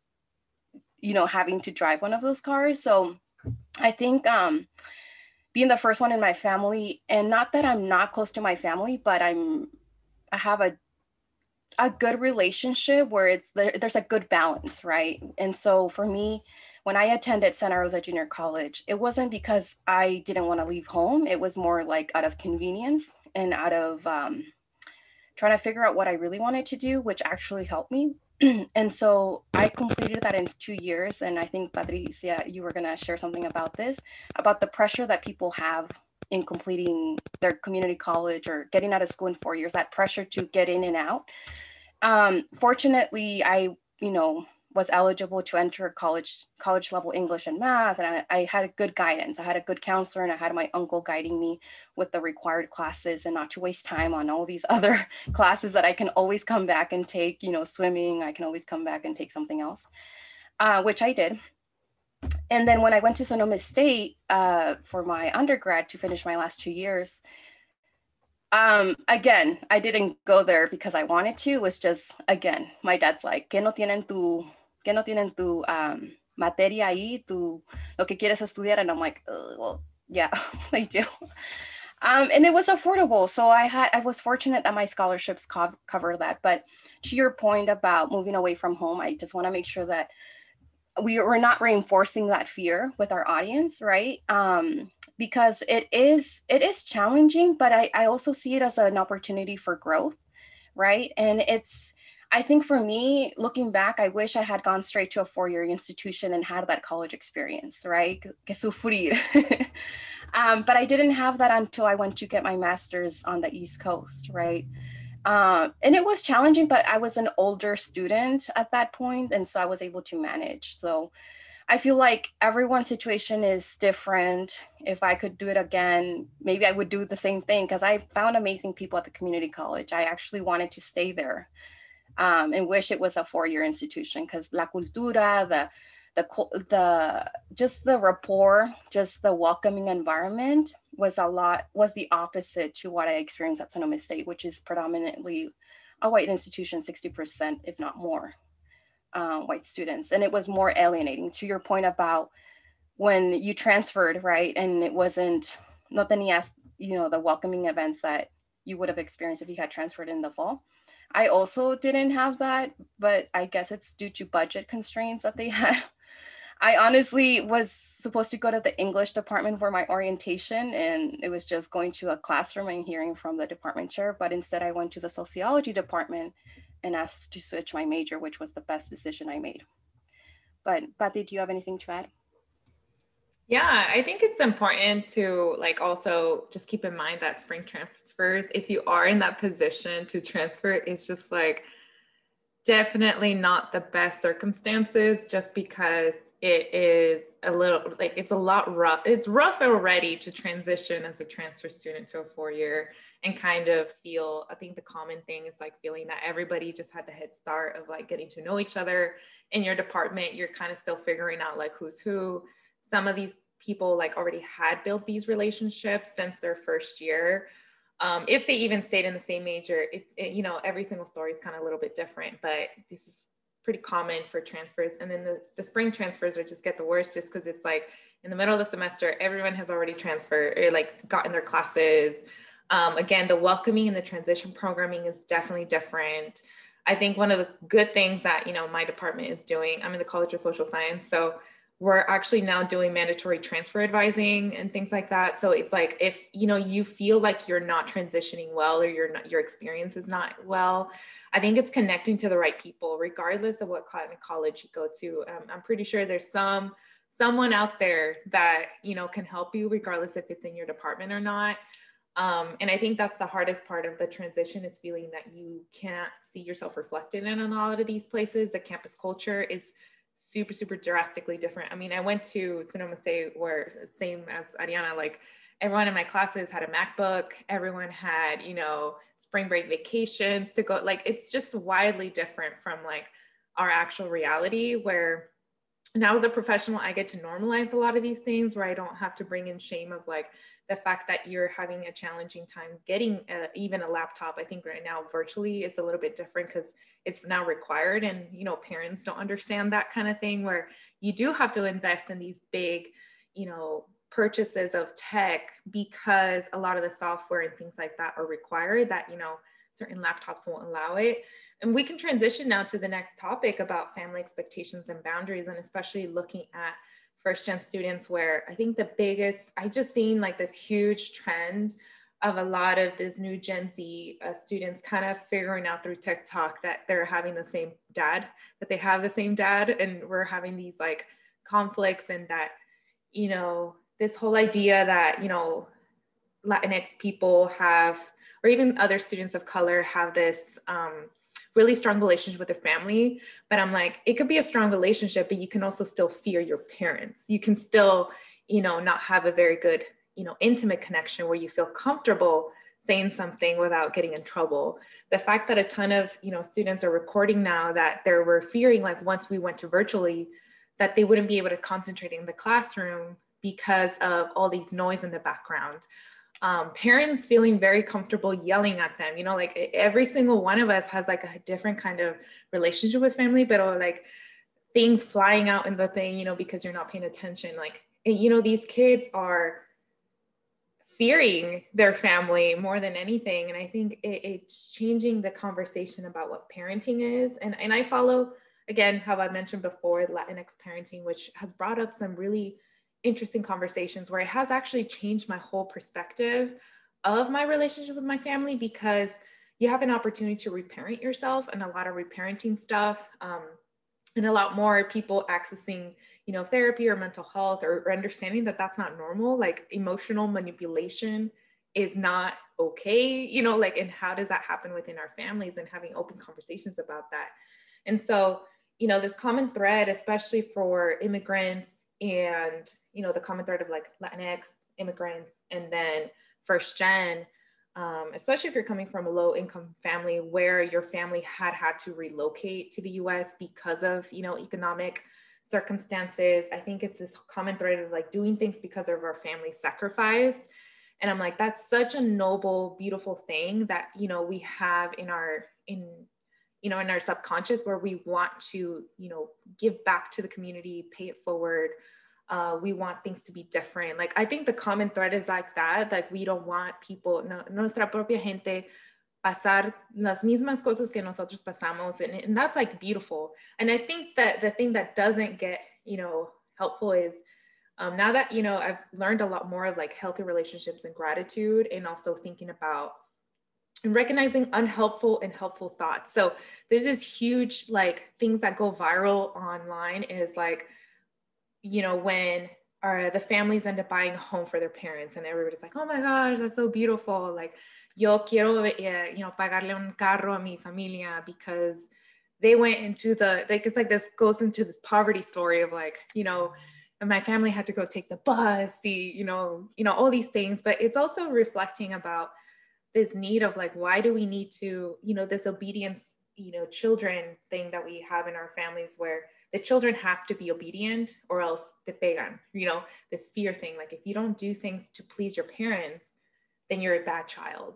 you know, having to drive one of those cars. So I think um, being the first one in my family, and not that I'm not close to my family, but I'm, I have a a good relationship where it's there's a good balance, right? And so for me, when I attended Santa Rosa Junior College, it wasn't because I didn't want to leave home. It was more like out of convenience and out of um, trying to figure out what I really wanted to do, which actually helped me. and so I completed that in two years. And I think, Patricia, you were going to share something about this about the pressure that people have in completing their community college or getting out of school in four years, that pressure to get in and out. Um, fortunately, I, you know, was eligible to enter college college level English and math, and I, I, had a good guidance. I had a good counselor, and I had my uncle guiding me with the required classes, and not to waste time on all these other classes that I can always come back and take. You know, swimming. I can always come back and take something else, uh, which I did. And then when I went to Sonoma State uh, for my undergrad to finish my last two years, Um, again, I didn't go there because I wanted to. It was just again, my dad's like, ¿Qué no tienen tu, qué no tienen tu um, materia ahí, tu lo que quieres estudiar? And I'm like, well, yeah, they do. Um, and it was affordable, so I had I was fortunate that my scholarships co- cover that. But to your point about moving away from home, I just want to make sure that we we're not reinforcing that fear with our audience, right? Um, because it is it is challenging but I, I also see it as an opportunity for growth right and it's i think for me looking back i wish i had gone straight to a four-year institution and had that college experience right? Que sufrir um, but i didn't have that until i went to get my master's on the east coast right? Um, and it was challenging but i was an older student at that point and so i was able to manage. So I feel like everyone's situation is different. If I could do it again, maybe I would do the same thing because I found amazing people at the community college. I actually wanted to stay there um, and wish it was a four-year institution because la cultura, the the the just the rapport, just the welcoming environment was a lot was the opposite to what I experienced at Sonoma State, which is predominantly a white institution, 60%, if not more uh, white students. And it was more alienating to your point about when you transferred, right? And it wasn't, not tenías, you know, the welcoming events that you would have experienced if you had transferred in the fall. I also didn't have that, but I guess it's due to budget constraints that they had. I honestly was supposed to go to the English department for my orientation, and it was just going to a classroom and hearing from the department chair. But instead, I went to the sociology department and asked to switch my major, which was the best decision I made. But Patty, do you have anything to add? Yeah, I think it's important to like also just keep in mind that spring transfers, if you are in that position to transfer, it's just like definitely not the best circumstances just because it is a little like it's a lot rough. It's rough already to transition as a transfer student to a four year and kind of feel i think the common thing is like feeling that everybody just had the head start of like getting to know each other in your department you're kind of still figuring out like who's who some of these people like already had built these relationships since their first year um, if they even stayed in the same major it's it, you know every single story is kind of a little bit different but this is pretty common for transfers and then the, the spring transfers are just get the worst just because it's like in the middle of the semester everyone has already transferred or like gotten their classes um, again, the welcoming and the transition programming is definitely different. I think one of the good things that you know my department is doing. I'm in the College of Social Science, so we're actually now doing mandatory transfer advising and things like that. So it's like if you know you feel like you're not transitioning well or you're not your experience is not well, I think it's connecting to the right people, regardless of what college you go to. Um, I'm pretty sure there's some someone out there that you know can help you, regardless if it's in your department or not. Um, and I think that's the hardest part of the transition is feeling that you can't see yourself reflected in a lot of these places. The campus culture is super, super drastically different. I mean, I went to Sonoma State where same as Ariana, like everyone in my classes had a MacBook, everyone had, you know, spring break vacations to go. Like it's just wildly different from like our actual reality where now as a professional, I get to normalize a lot of these things where I don't have to bring in shame of like, the fact that you're having a challenging time getting a, even a laptop i think right now virtually it's a little bit different because it's now required and you know parents don't understand that kind of thing where you do have to invest in these big you know purchases of tech because a lot of the software and things like that are required that you know certain laptops won't allow it. And we can transition now to the next topic about family expectations and boundaries and especially looking at first gen students where I think the biggest, I just seen like this huge trend of a lot of this new Gen Z uh, students kind of figuring out through TikTok that they're having the same dad, that they have the same dad, and we're having these like conflicts, and that, you know, this whole idea that, you know, Latinx people have, or even other students of color have this um, really strong relationship with their family. But I'm like, it could be a strong relationship, but you can also still fear your parents. You can still, you know, not have a very good, you know, intimate connection where you feel comfortable saying something without getting in trouble. The fact that a ton of, you know, students are recording now that they were fearing like once we went to virtually, that they wouldn't be able to concentrate in the classroom because of all these noise in the background. Um, parents feeling very comfortable yelling at them. You know, like every single one of us has like a different kind of relationship with family, but like things flying out in the thing, you know, because you're not paying attention. Like, you know, these kids are fearing their family more than anything. And I think it, it's changing the conversation about what parenting is. And, and I follow, again, how I mentioned before, Latinx parenting, which has brought up some really interesting conversations where it has actually changed my whole perspective of my relationship with my family because you have an opportunity to reparent yourself and a lot of reparenting stuff um, and a lot more people accessing you know therapy or mental health or, or understanding that that's not normal. Like emotional manipulation is not okay you know like and how does that happen within our families and having open conversations about that? And so you know this common thread especially for immigrants and you know the common thread of like latinx immigrants and then first gen um, especially if you're coming from a low income family where your family had had to relocate to the us because of you know economic circumstances i think it's this common thread of like doing things because of our family sacrifice. And i'm like that's such a noble beautiful thing that you know we have in our in you know in our subconscious where we want to you know give back to the community pay it forward. Uh, we want things to be different. Like i think the common thread is like that like we don't want people no, nuestra propia gente pasar las mismas cosas que nosotros pasamos. And, and that's like beautiful. And i think that the thing that doesn't get you know helpful is um, now that you know i've learned a lot more of like healthy relationships and gratitude and also thinking about and recognizing unhelpful and helpful thoughts. So there's this huge like things that go viral online is like, you know, when are the families end up buying a home for their parents and everybody's like, oh my gosh, that's so beautiful. Like, yo quiero, eh, you know, pagarle un carro a mi familia because they went into the, like, it's like this goes into this poverty story of like, you know, my family had to go take the bus, see, you know, you know, all these things, but it's also reflecting about this need of like why do we need to you know this obedience you know children thing that we have in our families where the children have to be obedient or else they pegan you know this fear thing. Like if you don't do things to please your parents then you're a bad child.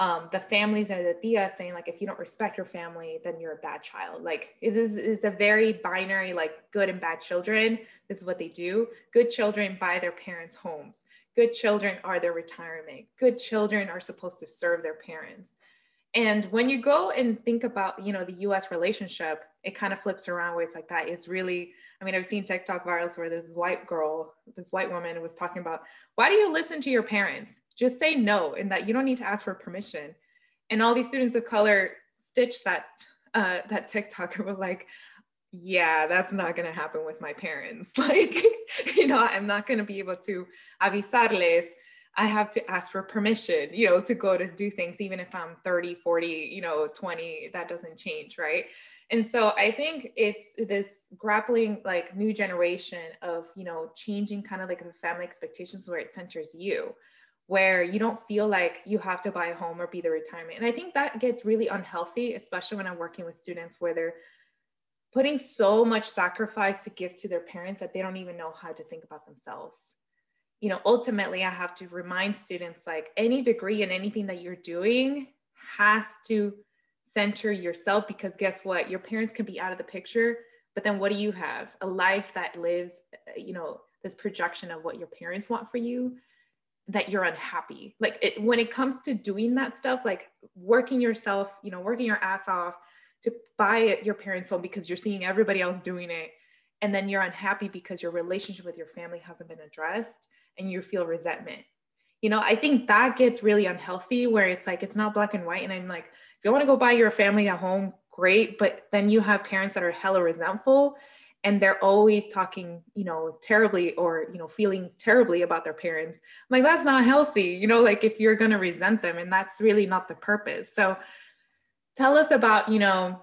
Um, the families and the tia saying like if you don't respect your family then you're a bad child. Like it is it's a very binary like good and bad children. This is what they do. Good children buy their parents homes good children are their retirement. Good children are supposed to serve their parents. And when you go and think about you know the us relationship it kind of flips around where it's like that is really i mean i've seen tiktok virals where this white girl this white woman was talking about why do you listen to your parents? Just say no and that you don't need to ask for permission. And all these students of color stitch that uh, that tiktok were like yeah, that's not going to happen with my parents. Like, you know, I'm not going to be able to avisarles. I have to ask for permission, you know, to go to do things, even if I'm 30, 40, you know, 20, that doesn't change. Right. And so I think it's this grappling like new generation of, you know, changing kind of like the family expectations where it centers you, where you don't feel like you have to buy a home or be the retirement. And I think that gets really unhealthy, especially when I'm working with students where they're putting so much sacrifice to give to their parents that they don't even know how to think about themselves. You know ultimately i have to remind students like any degree and anything that you're doing has to center yourself because guess what? Your parents can be out of the picture but then what do you have? A life that lives you know this projection of what your parents want for you that you're unhappy. Like it, when it comes to doing that stuff like working yourself you know working your ass off to buy at your parents' home because you're seeing everybody else doing it. And then you're unhappy because your relationship with your family hasn't been addressed and you feel resentment. You know, I think that gets really unhealthy where it's like it's not black and white. And I'm like, if you want to go buy your family a home, great. But then you have parents that are hella resentful and they're always talking, you know, terribly or, you know, feeling terribly about their parents. I'm like, that's not healthy, you know, like if you're going to resent them and that's really not the purpose. So tell us about you know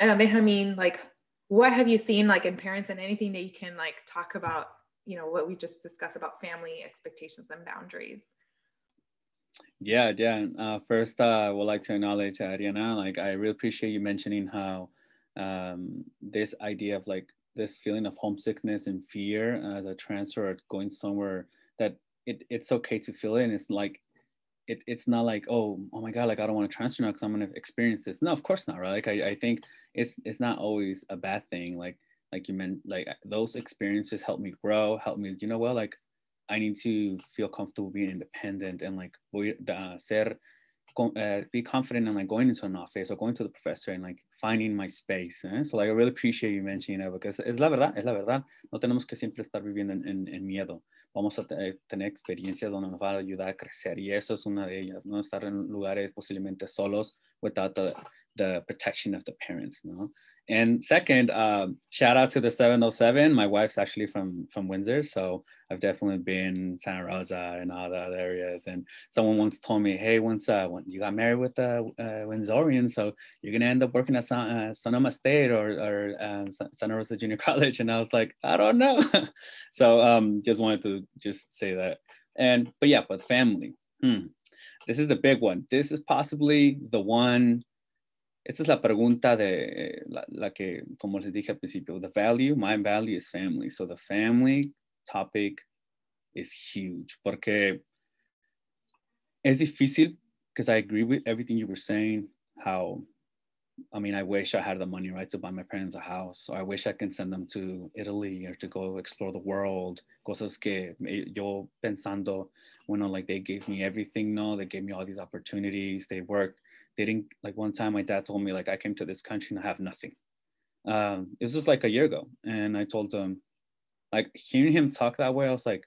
uh, benjamin like what have you seen like in parents and anything that you can like talk about you know what we just discussed about family expectations and boundaries? Yeah yeah. Uh, first uh, i would like to acknowledge ariana like i really appreciate you mentioning how um, this idea of like this feeling of homesickness and fear as a transfer going somewhere that it, it's okay to feel it. And it's like it, it's not like oh oh my god like i don't want to transfer now because i'm going to experience this no of course not right like I, I think it's it's not always a bad thing like like you meant like those experiences help me grow help me you know well like i need to feel comfortable being independent and like uh, ser uh, be confident in like going into an office or going to the professor and like finding my space. Eh? So like I really appreciate you mentioning it because es la verdad, es la verdad. No tenemos que siempre estar viviendo en, en, en miedo. Vamos a tener experiencias donde nos va a ayudar a crecer y eso es una de ellas, ¿no? Estar en lugares posiblemente solos without the, the protection of the parents, ¿no? And second, um, shout out to the 707. My wife's actually from from Windsor, so I've definitely been Santa Rosa and all the other areas. And someone once told me, "Hey, once uh, you got married with a uh, Windsorian, so you're gonna end up working at San, uh, Sonoma State or or um, Santa Rosa Junior College." And I was like, "I don't know." so um, just wanted to just say that. And but yeah, but family. Hmm. This is the big one. This is possibly the one Esta es la pregunta de eh, la, la, que, como les dije al principio, the value, my value is family. So the family topic is huge porque es difícil because I agree with everything you were saying, how, I mean, I wish I had the money, right, to buy my parents a house, or I wish I can send them to Italy or to go explore the world. Cosas que eh, yo pensando, bueno, like they gave me everything, no, they gave me all these opportunities, they worked they didn't like one time my dad told me like I came to this country and I have nothing. Um, it was just like a year ago, and I told him, like hearing him talk that way, I was like,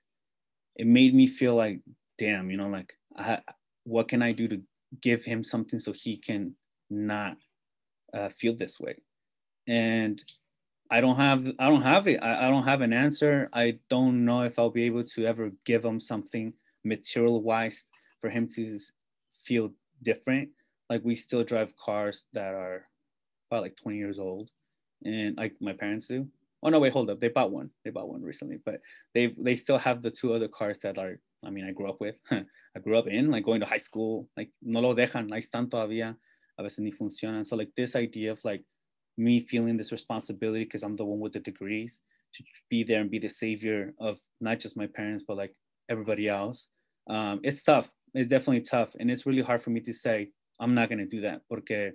it made me feel like, damn, you know, like I, what can I do to give him something so he can not uh, feel this way? And I don't have I don't have it. I, I don't have an answer. I don't know if I'll be able to ever give him something material wise for him to feel different like we still drive cars that are about like 20 years old and like my parents do. Oh no wait hold up. They bought one. They bought one recently but they they still have the two other cars that are i mean i grew up with. I grew up in like going to high school. Like no lo dejan. Ahí están todavía. A veces ni funcionan. So like this idea of like me feeling this responsibility because i'm the one with the degrees to be there and be the savior of not just my parents but like everybody else. Um, it's tough. It's definitely tough and it's really hard for me to say I'm not going to do that porque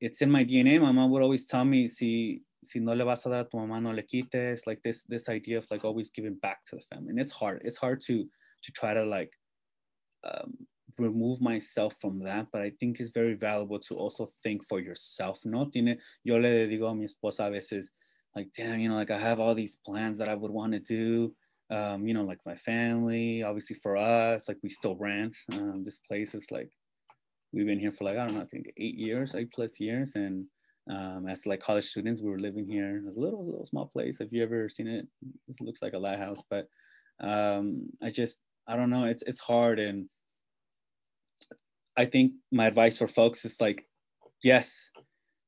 it's in my DNA. My mom would always tell me, si, si no le vas a dar a tu mamá, no le quites. Like this, this idea of like always giving back to the family. And it's hard. It's hard to, to try to like um, remove myself from that. But I think it's very valuable to also think for yourself. No tiene, yo le digo a mi esposa a veces, like, damn, you know, like I have all these plans that I would want to do. Um, you know, like my family, obviously for us, like we still rent. Um, this place is like we've been here for like I don't know, I think eight years, eight plus years, and um, as like college students, we were living here. a little, little small place. Have you ever seen it? It looks like a lighthouse, but um, I just I don't know. It's it's hard, and I think my advice for folks is like, yes,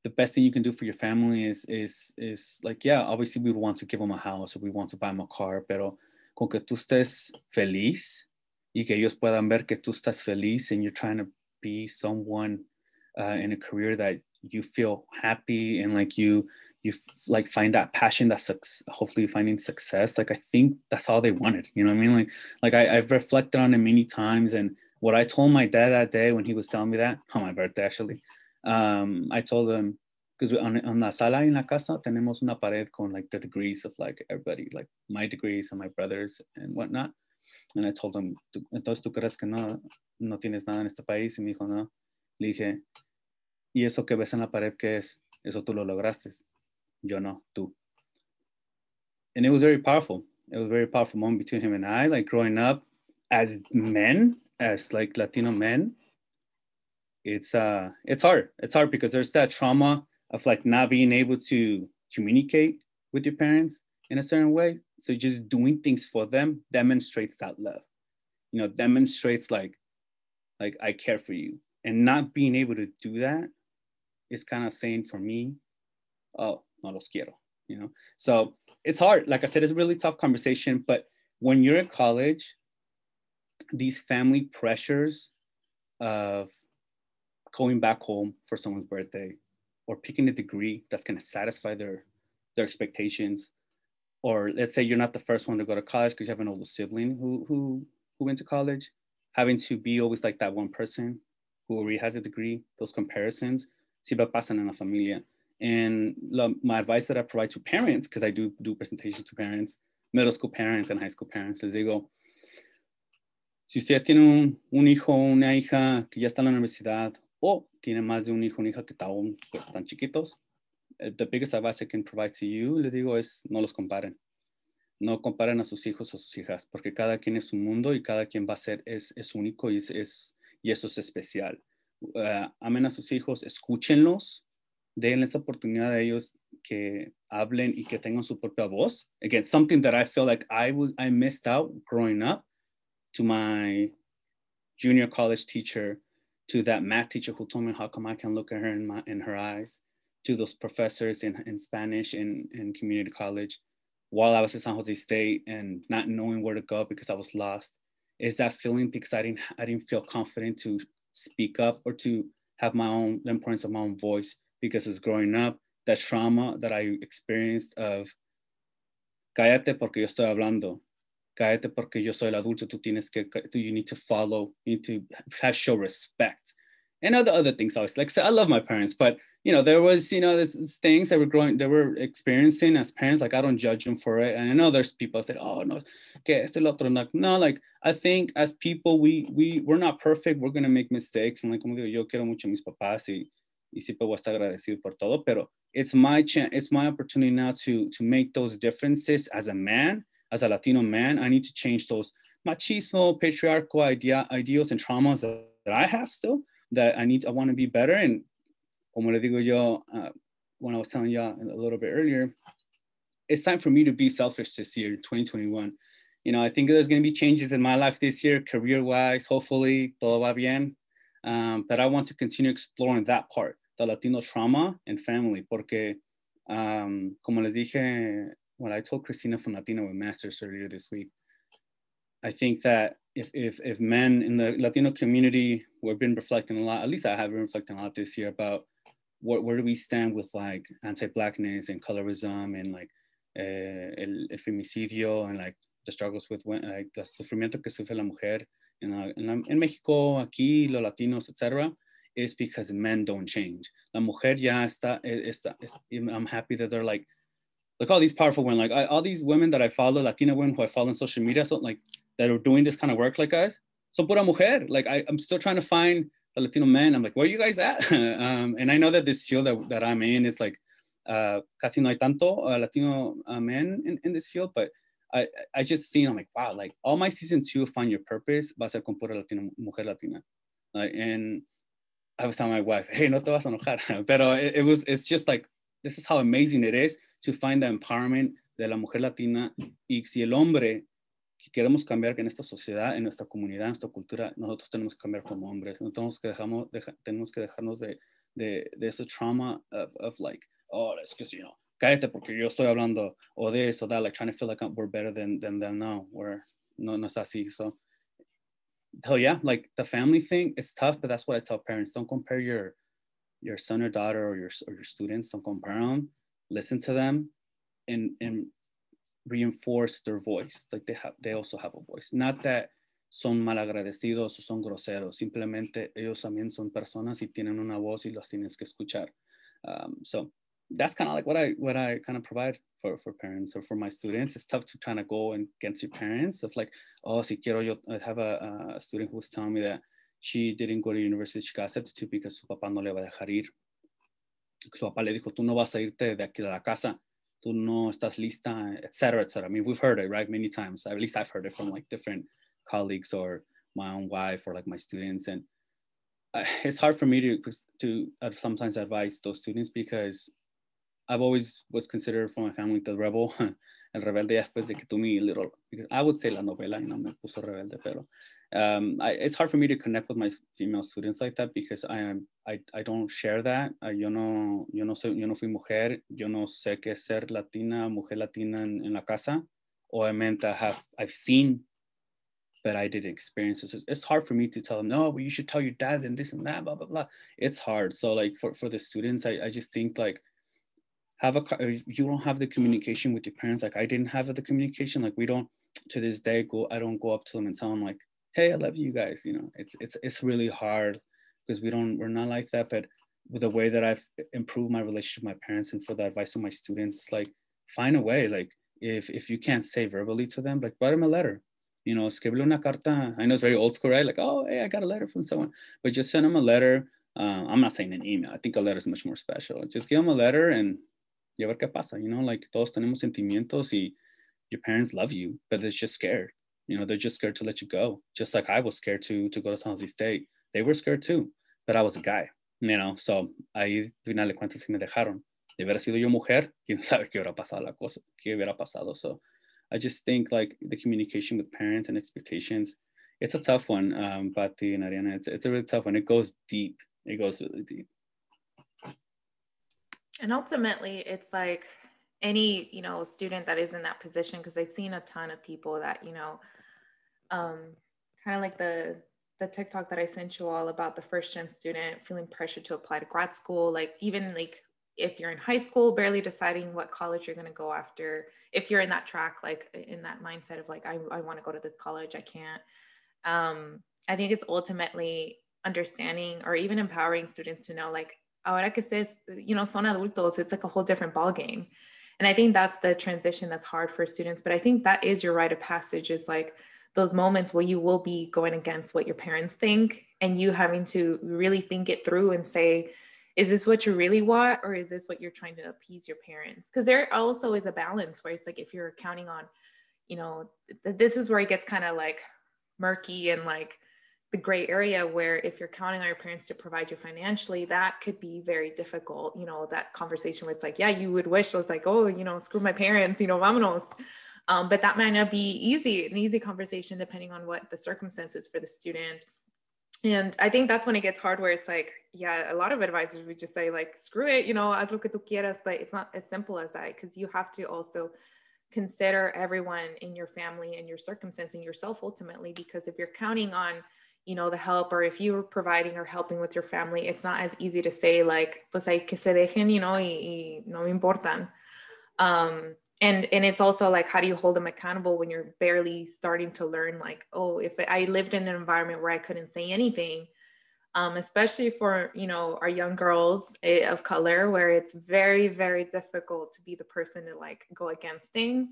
the best thing you can do for your family is is is like yeah, obviously we want to give them a house or we want to buy them a car, pero con que tú estés feliz y que ellos puedan ver que tú estás feliz and you're trying to be someone uh, in a career that you feel happy and like you you like find that passion that's hopefully finding success like i think that's all they wanted you know what i mean? Like like I, i've reflected on it many times and what i told my dad that day when he was telling me that on my birthday actually um i told him because on, on la sala en la casa tenemos una pared con like the degrees of like everybody like my degrees and my brothers and whatnot and i told him entonces tú crees que no no tienes nada en este país. Y me dijo, no. Le dije, ¿y eso que ves en la pared qué es? Eso tú lo lograste. Yo no, tú. And it was very powerful. It was very powerful moment between him and I, like growing up as men, as like Latino men. It's uh it's hard. It's hard because there's that trauma of like not being able to communicate with your parents in a certain way. So just doing things for them demonstrates that love. You know, demonstrates like like I care for you. And not being able to do that is kind of saying for me, oh, no los quiero, you know? So it's hard. Like I said, it's a really tough conversation, but when you're in college, these family pressures of going back home for someone's birthday or picking a degree that's going to satisfy their their expectations or let's say you're not the first one to go to college because you have an older sibling who who who went to college, having to be always like that one person who already has a degree, those comparisons, siempre pasan en la familia. And my advice that I provide to parents, because I do do presentations to parents, middle school parents and high school parents, les digo, si usted tiene un, un hijo o una hija que ya está en la universidad o tiene más de un hijo o una hija que aún pues, están chiquitos, the biggest advice I can provide to you, le digo, es no los comparen. No comparen a sus hijos o sus hijas, porque cada quien es un mundo y cada quien va a ser, es, es único y, es, y eso es especial. Uh, amen a sus hijos, escúchenlos, denles oportunidad a ellos que hablen y que tengan su propia voz. Again, something that I feel like I, would, I missed out growing up to my junior college teacher, to that math teacher who told me how come I can look at her in, my, in her eyes, to those professors in, in Spanish in, in community college while I was at San Jose State and not knowing where to go because I was lost. Is that feeling because I didn't I didn't feel confident to speak up or to have my own the importance of my own voice because as growing up, that trauma that I experienced of cállate porque yo estoy hablando, cállate porque yo soy el adulto, tú tienes que, you need to follow, you need to have, show respect. And other other things I was like, so I love my parents, but you know, there was, you know, this things that were growing, they were experiencing as parents. Like, I don't judge them for it. And I know there's people that say, oh, no, esto lo otro. No, like, I think as people, we, we, we're not perfect. We're going to make mistakes. And like, como digo, yo quiero mucho a mis papás y, y siempre voy a estar agradecido por todo, pero it's my chance, it's my opportunity now to, to make those differences as a man, as a Latino man. I need to change those machismo, patriarchal idea, ideals and traumas that, that I have still that I need, I want to be better. And como le digo yo, uh, when I was telling you a little bit earlier, it's time for me to be selfish this year, 2021. You know, I think there's going to be changes in my life this year, career-wise. Hopefully, todo va bien. Um, but I want to continue exploring that part, the Latino trauma and family, porque, um, como les dije, when I told Christina from Latino with Masters earlier this week, I think that if, if, if men in the Latino community, we've been reflecting a lot, at least I have been reflecting a lot this year about where, where do we stand with like anti-blackness and colorism and like uh, el, el, femicidio and like the struggles with like the sufrimiento que sufre la mujer in, in, in Mexico, aquí, los latinos, etc. is because men don't change. La mujer ya está, está, está, I'm happy that they're like, like all these powerful women, like I, all these women that I follow, Latina women who I follow on social media, so like that are doing this kind of work like us. So pura mujer, like I, I'm still trying to find a Latino man. I'm like, where are you guys at? um, and I know that this field that, that I'm in is like, uh, casi no hay tanto uh, Latino uh, men in, in this field, but I, I just seen, I'm like, wow, like all my season two, Find Your Purpose, va a ser con pura Latino, mujer Latina. Like, and I was telling my wife, hey, no te vas a enojar. Pero it, it was, it's just like, this is how amazing it is to find the empowerment de la mujer latina y si el hombre que queremos cambiar en esta sociedad, en nuestra comunidad, en nuestra cultura, nosotros tenemos que cambiar como hombres. No tenemos que, dejamos, deja, tenemos que dejarnos de, de, de ese trauma of, of like, oh, es que, you know, cállate porque yo estoy hablando, o de eso, that, like trying to feel like we're better than, than them. No, we're, no, no es así. So, hell yeah, like the family thing, it's tough, but that's what I tell parents. Don't compare your, your son or daughter or your, or your students. Don't compare them. Listen to them and, and reinforce their voice. Like they have, they also have a voice. Not that son malagradecidos o son groseros. Simplemente ellos también son personas y tienen una voz y los tienes que escuchar. Um, so that's kind of like what I what I kind of provide for for parents or for my students. It's tough to kind of go against your parents. It's like, oh, si quiero yo. I have a, student who was telling me that she didn't go to university. She got accepted to because su papá no le va a dejar ir. Su papá le dijo, tú no vas a irte de aquí de la casa tú no estás lista, etc., etc. I mean, we've heard it, right, many times. At least I've heard it from like different colleagues or my own wife or like my students. And it's hard for me to, to sometimes advise those students because I've always was considered for my family the rebel, el rebelde después de que tú mi little, because I would say la novela, y no me puso rebelde, pero um, I, it's hard for me to connect with my female students like that because I am I, I don't share that. Uh, yo no yo no soy yo no fui mujer. Yo no sé qué ser latina, mujer latina en, en la casa. Obviamente I have I've seen, but I didn't experience it. It's hard for me to tell them no, but you should tell your dad and this and that, blah blah blah. It's hard. So like for for the students, I I just think like have a you don't have the communication with your parents like i didn't have the communication like we don't to this day go i don't go up to them and tell them like hey i love you guys you know it's it's it's really hard because we don't we're not like that but with the way that i've improved my relationship with my parents and for the advice of my students like find a way like if if you can't say verbally to them like write them a letter. You know escribirle una carta. I know it's very old school right? Like oh hey i got a letter from someone. But just send them a letter. Uh, i'm not saying an email. I think a letter is much more special. Just give them a letter and y a qué pasa you know? Like todos tenemos sentimientos y your parents love you but they're just scared. You know they're just scared to let you go. Just like i was scared to to go to san jose state they were scared too but i was a guy you know so ahí final de cuentas me dejaron. De haber sido yo mujer quién sabe qué hubiera pasado la cosa qué hubiera pasado. So i just think like the communication with parents and expectations it's a tough one um Pati and Ariana it's, it's a really tough one. It goes deep. It goes really deep. And ultimately it's like any you know student that is in that position because i've seen a ton of people that you know um, kind of like the the tiktok that i sent you all about the first gen student feeling pressure to apply to grad school like even like if you're in high school barely deciding what college you're going to go after if you're in that track like in that mindset of like i, I want to go to this college i can't um, i think it's ultimately understanding or even empowering students to know like ahora que estés, you know, son adultos, it's like a whole different ball game. And I think that's the transition that's hard for students. But I think that is your rite of passage is like those moments where you will be going against what your parents think and you having to really think it through and say, is this what you really want or is this what you're trying to appease your parents? Because there also is a balance where it's like if you're counting on, you know, th- this is where it gets kind of like murky and like the gray area where if you're counting on your parents to provide you financially, that could be very difficult. You know, that conversation where it's like, yeah, you would wish I was like, oh, you know, screw my parents, you know, vámonos. Um, but that might not be easy, an easy conversation depending on what the circumstances for the student. And I think that's when it gets hard where it's like, yeah, a lot of advisors would just say like, screw it, you know, haz lo que tú quieras, but it's not as simple as that because you have to also consider everyone in your family and your circumstance and yourself ultimately, because if you're counting on you know the help or if you're providing or helping with your family it's not as easy to say like pues hay que se dejen you know y, y no me importan um and and it's also like how do you hold them accountable when you're barely starting to learn like oh if i lived in an environment where i couldn't say anything um, especially for you know our young girls eh, of color where it's very very difficult to be the person to like go against things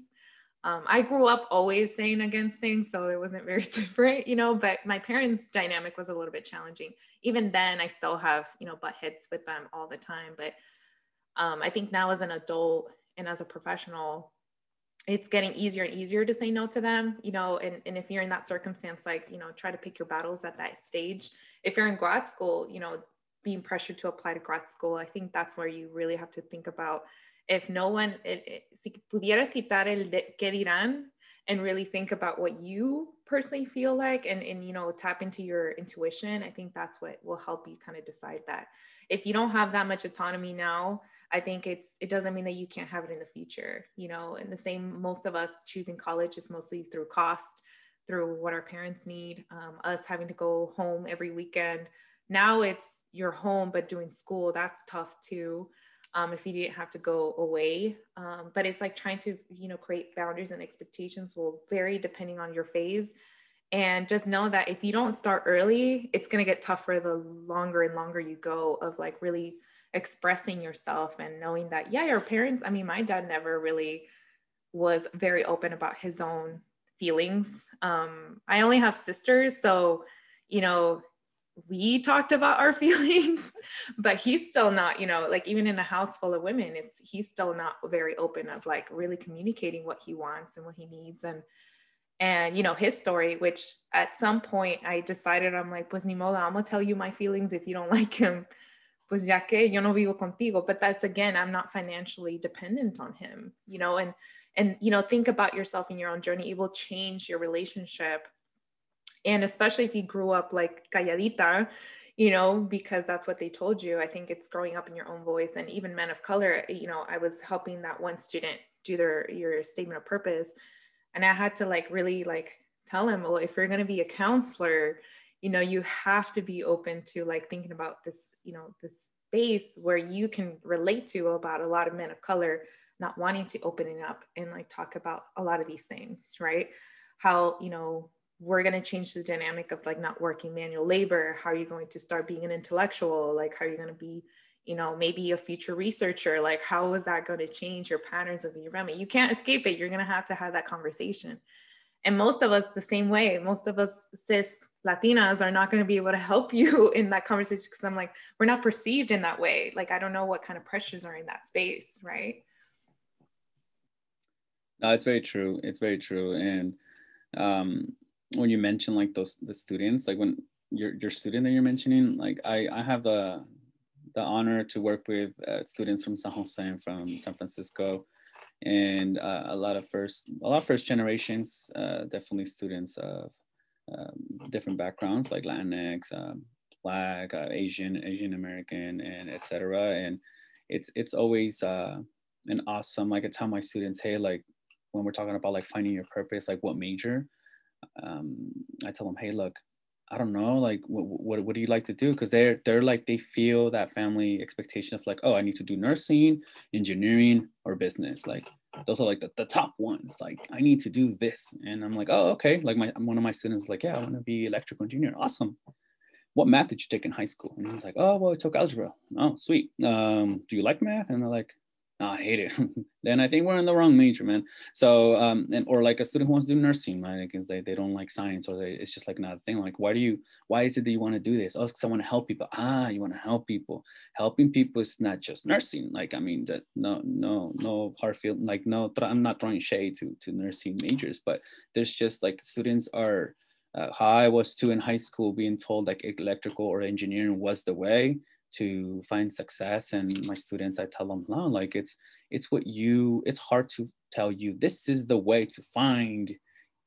um, I grew up always saying against things, so it wasn't very different, you know. But my parents' dynamic was a little bit challenging. Even then, I still have, you know, butt heads with them all the time. But um, I think now as an adult and as a professional, it's getting easier and easier to say no to them, you know. And, and if you're in that circumstance, like, you know, try to pick your battles at that stage. If you're in grad school, you know, being pressured to apply to grad school, I think that's where you really have to think about if no one, it, it, si pudieras quitar el qué dirán and really think about what you personally feel like and, and, you know, tap into your intuition, I think that's what will help you kind of decide that. If you don't have that much autonomy now, I think it's, it doesn't mean that you can't have it in the future, you know, and the same, most of us choosing college is mostly through cost, through what our parents need, um, us having to go home every weekend. Now it's your home, but doing school, that's tough too um, if you didn't have to go away. Um, but it's like trying to, you know, create boundaries and expectations will vary depending on your phase. And just know that if you don't start early, it's going to get tougher the longer and longer you go of like really expressing yourself and knowing that, yeah, your parents, I mean, my dad never really was very open about his own feelings. Um, I only have sisters. So, you know, we talked about our feelings but he's still not you know like even in a house full of women it's he's still not very open of like really communicating what he wants and what he needs and and you know his story which at some point i decided i'm like pues ni modo i'm gonna tell you my feelings if you don't like him pues ya que yo no vivo contigo. But that's again i'm not financially dependent on him you know and and you know think about yourself in your own journey. It will change your relationship. And especially if you grew up like calladita you know because that's what they told you. I think it's growing up in your own voice. And even men of color you know i was helping that one student do their your statement of purpose. And i had to like really like tell him well if you're going to be a counselor you know you have to be open to like thinking about this you know this space where you can relate to about a lot of men of color not wanting to open it up and like talk about a lot of these things, right? How, you know, we're going to change the dynamic of like not working manual labor. How are you going to start being an intellectual? Like, how are you going to be, you know, maybe a future researcher? Like, how is that going to change your patterns of the environment? You can't escape it. You're going to have to have that conversation. And most of us, the same way, most of us cis Latinas are not going to be able to help you in that conversation because I'm like, we're not perceived in that way. Like, I don't know what kind of pressures are in that space, right? No, it's very true. It's very true. And um, when you mention like those the students, like when your your student that you're mentioning, like I I have the the honor to work with uh, students from San Jose and from San Francisco, and uh, a lot of first a lot of first generations, uh, definitely students of different backgrounds like Latinx, um, Black, uh, Asian, Asian American, and etc. And it's it's always uh, an awesome. Like I tell my students, hey, like when we're talking about like finding your purpose, like what major, um, I tell them, hey, look, I don't know, like what, what, what do you like to do? Because they're they're like they feel that family expectation of like, oh, I need to do nursing, engineering, or business. Like those are like the, the top ones. Like I need to do this, and I'm like, oh, okay. Like my one of my students like, yeah, I want to be electrical engineer. Awesome. What math did you take in high school? And he's like, oh, well, I took algebra. Oh, sweet. Um, do you like math? And they're like, oh, I hate it, then I think we're in the wrong major, man. So, um, and or like a student who wants to do nursing, right? Because they, they don't like science or they, it's just like another thing. Like, why do you, why is it that you want to do this? Oh, because I want to help people. Ah, you want to help people. Helping people is not just nursing. Like, I mean, that no, no, no hard field, like, no, I'm not throwing shade to, to nursing majors, but there's just like students are, uh, how I was too in high school being told like electrical or engineering was the way to find success and my students i tell them no like it's it's what you it's hard to tell you. This is the way to find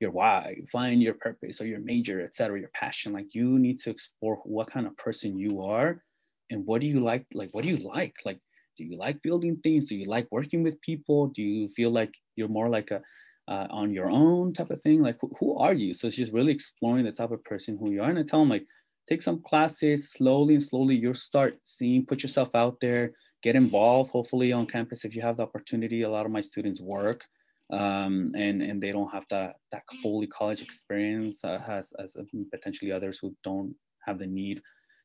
your why find your purpose or your major etc your passion. Like you need to explore what kind of person you are and what do you like like what do you like? Like do you like building things? Do you like working with people? Do you feel like you're more like a uh, on your own type of thing? Like who, who are you? So it's just really exploring the type of person who you are. And i tell them like take some classes slowly and slowly. You'll start seeing put yourself out there get involved hopefully on campus if you have the opportunity. A lot of my students work um, and and they don't have that that fully college experience uh, as, as potentially others who don't have the need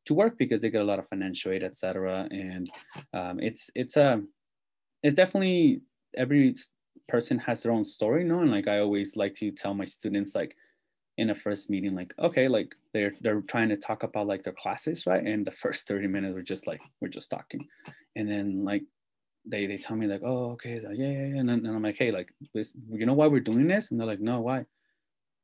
to work because they get a lot of financial aid etc and um, it's it's a it's definitely every person has their own story you know and like i always like to tell my students like in a first meeting like okay like they're they're trying to talk about like their classes right? And the first 30 minutes we're just like we're just talking. And then like they they tell me like oh okay yeah yeah, yeah. And, then, and i'm like hey like this you know why we're doing this? And they're like no why?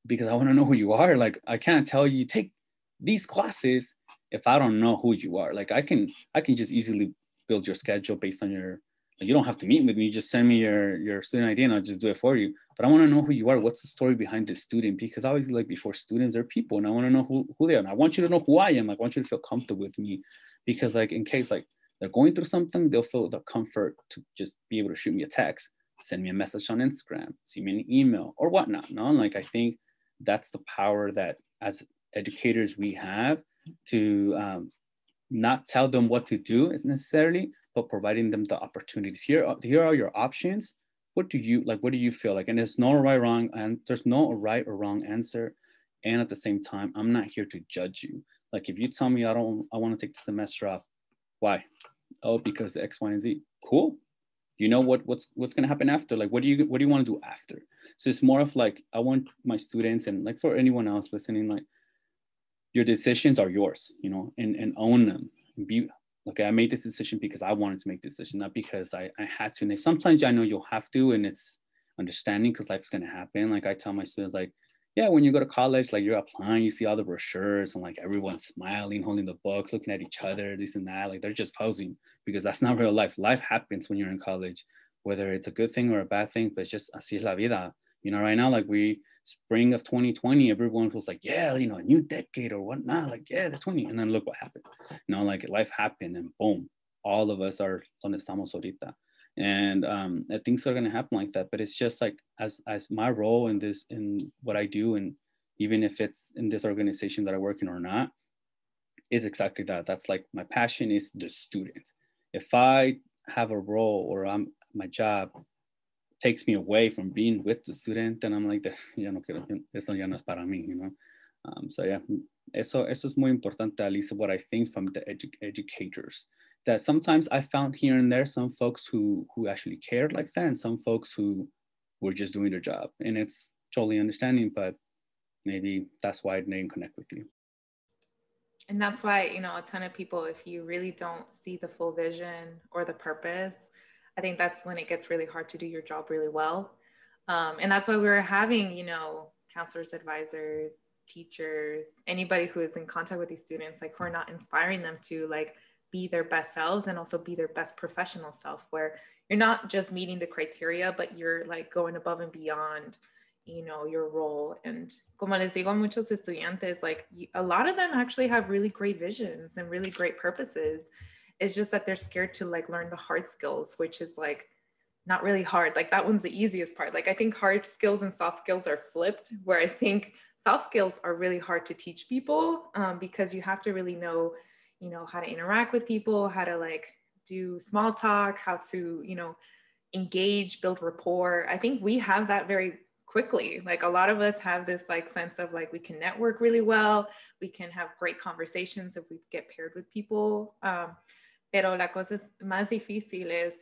Because i want to know who you are. Like i can't tell you take these classes if i don't know who you are. Like i can i can just easily build your schedule based on your you don't have to meet with me just send me your your student id and i'll just do it for you but I want to know who you are. What's the story behind this student? Because obviously, like before students are people, and I want to know who, who they are. And I want you to know who I am. Like, I want you to feel comfortable with me, because like in case like they're going through something, they'll feel the comfort to just be able to shoot me a text, send me a message on Instagram, send me an email or whatnot. No, like I think that's the power that as educators we have to um, not tell them what to do is necessarily, but providing them the opportunities. Here, here are your options. What do you like what do you feel like? And there's no right wrong and there's no right or wrong answer. And at the same time i'm not here to judge you. Like if you tell me i don't i want to take the semester off why? Oh because the x y and z. Cool. You know what what's what's going to happen after? Like what do you what do you want to do after? So it's more of like i want my students and like for anyone else listening like your decisions are yours you know and and own them. Be okay, I made this decision because I wanted to make this decision, not because I, I had to. And sometimes I know you'll have to, and it's understanding because life's gonna happen. Like I tell my students, like, yeah, when you go to college, like you're applying, you see all the brochures and like everyone's smiling, holding the books, looking at each other, this and that. Like they're just posing because that's not real life. Life happens when you're in college, whether it's a good thing or a bad thing, but it's just así es la vida. You know, right now, like we spring of 2020, everyone was like, yeah, you know, a new decade or whatnot. Like, yeah, the 20. And then look what happened. You know, like life happened and boom, all of us are donde estamos ahorita. And um, things are gonna happen like that. But it's just like as as my role in this in what I do, and even if it's in this organization that I work in or not, is exactly that. That's like my passion is the student. If I have a role or I'm my job takes me away from being with the student, and I'm like, ya no quiero, esto ya no es para mí, you know. Um, so yeah, eso eso es muy importante. At least what I think from the edu educators that sometimes I found here and there some folks who who actually cared like that, and some folks who were just doing their job, and it's totally understanding. But maybe that's why they didn't connect with you and that's why you know a ton of people if you really don't see the full vision or the purpose i think that's when it gets really hard to do your job really well. Um, and that's why we are having you know counselors advisors teachers anybody who is in contact with these students like who are not inspiring them to like be their best selves and also be their best professional self where you're not just meeting the criteria but you're like going above and beyond you know your role. And como les digo a muchos estudiantes like a lot of them actually have really great visions and really great purposes it's just that they're scared to like learn the hard skills which is like not really hard like that one's the easiest part like i think hard skills and soft skills are flipped where i think soft skills are really hard to teach people um, because you have to really know you know how to interact with people how to like do small talk how to you know engage build rapport i think we have that very quickly. Like a lot of us have this like sense of like we can network really well, we can have great conversations if we get paired with people. Um, pero la cosa más difícil es,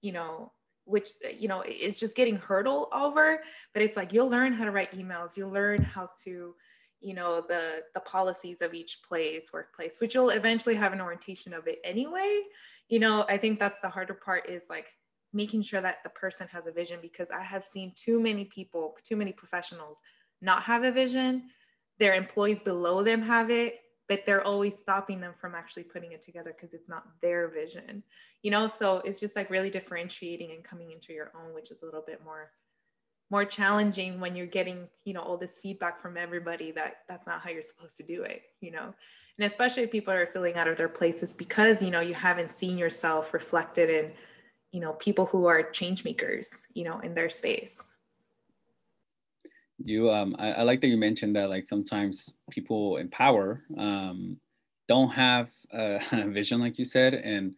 you know, which you know it's just getting hurdle over. But it's like you'll learn how to write emails, you'll learn how to you know the the policies of each place workplace which you'll eventually have an orientation of it anyway you know i think that's the harder part is like making sure that the person has a vision because I have seen too many people, too many professionals not have a vision. Their employees below them have it, but they're always stopping them from actually putting it together because it's not their vision. You know, so it's just like really differentiating and coming into your own, which is a little bit more more challenging when you're getting you know all this feedback from everybody that that's not how you're supposed to do it you know and especially if people are feeling out of their places because you know you haven't seen yourself reflected in you know people who are change makers you know in their space you um I, I like that you mentioned that like sometimes people in power um don't have a vision like you said and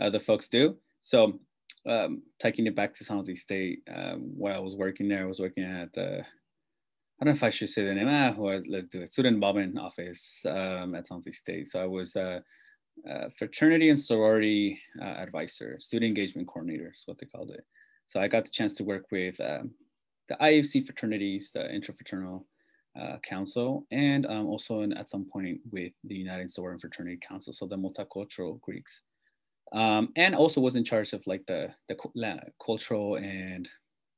uh, the folks do so um taking it back to San Jose State um, while I was working there I was working at the I don't know if I should say the name. Ah, was, let's do it. Student involvement office um, at San Jose State. So I was uh, uh, fraternity and sorority uh, advisor, student engagement coordinator is what they called it. So I got the chance to work with um, the IFC fraternities, the Interfraternal uh, Council, and um, also in, at some point with the United Sorority Fraternity Council, so the multicultural Greeks. Um, and also was in charge of like the, the cultural and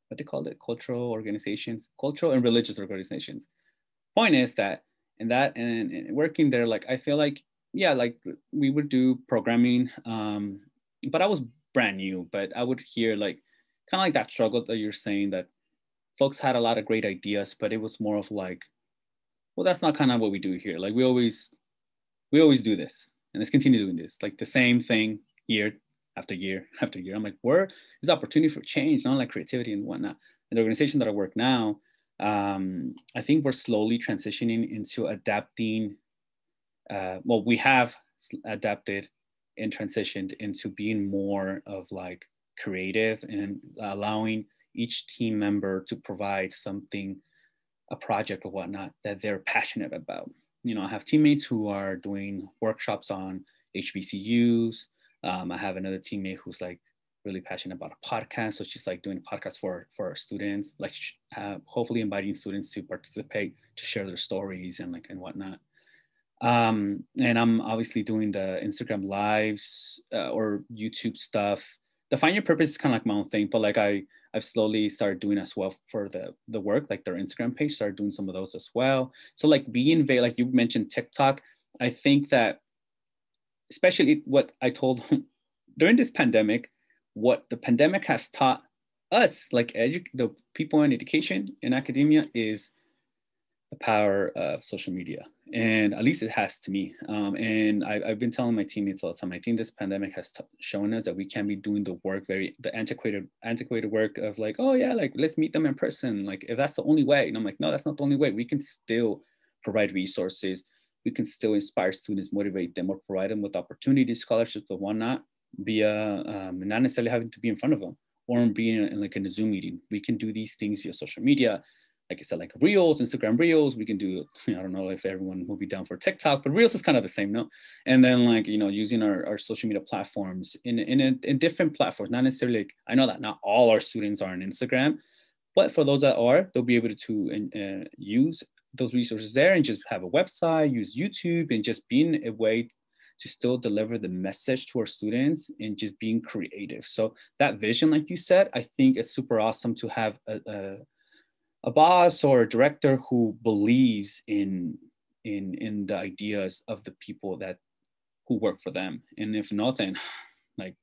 what they called it, cultural organizations, cultural and religious organizations. Point is that in that and, and working there, like I feel like yeah, like we would do programming, um, but I was brand new. But I would hear like kind of like that struggle that you're saying that folks had a lot of great ideas, but it was more of like, well, that's not kind of what we do here. Like we always, we always do this, and let's continue doing this, like the same thing year after year after year. I'm like, where is opportunity for change, not like creativity and whatnot. And the organization that I work now, um, I think we're slowly transitioning into adapting uh, well, we have adapted and transitioned into being more of like creative and allowing each team member to provide something, a project or whatnot that they're passionate about. You know, I have teammates who are doing workshops on HBCUs. Um, I have another teammate who's like really passionate about a podcast. So she's like doing a podcast for, for our students, like uh, hopefully inviting students to participate, to share their stories and like and whatnot. Um, and I'm obviously doing the Instagram lives uh, or YouTube stuff. The find your purpose is kind of like my own thing, but like I I've slowly started doing as well for the the work, like their Instagram page, started doing some of those as well. So like being very like you mentioned TikTok, I think that especially what I told during this pandemic, what the pandemic has taught us, like edu- the people in education in academia, is the power of social media and at least it has to me. Um, and I, have been telling my teammates all the time i think this pandemic has t- shown us that we can be doing the work very the antiquated antiquated work of like oh yeah like let's meet them in person like if that's the only way and i'm like no that's not the only way. We can still provide resources. We can still inspire students, motivate them, or provide them with opportunities, scholarships, or whatnot, via um, not necessarily having to be in front of them or being in, like in a Zoom meeting. We can do these things via social media, like I said, like Reels, Instagram Reels. We can do, I don't know if everyone will be down for TikTok, but Reels is kind of the same, no? And then like, you know, using our, our social media platforms in, in, a, in different platforms, not necessarily like, I know that not all our students are on Instagram, but for those that are, they'll be able to uh, use those resources there and just have a website, use YouTube and just being a way to still deliver the message to our students and just being creative. So that vision, like you said, I think it's super awesome to have a, a, a boss or a director who believes in in in the ideas of the people that who work for them. And if nothing, like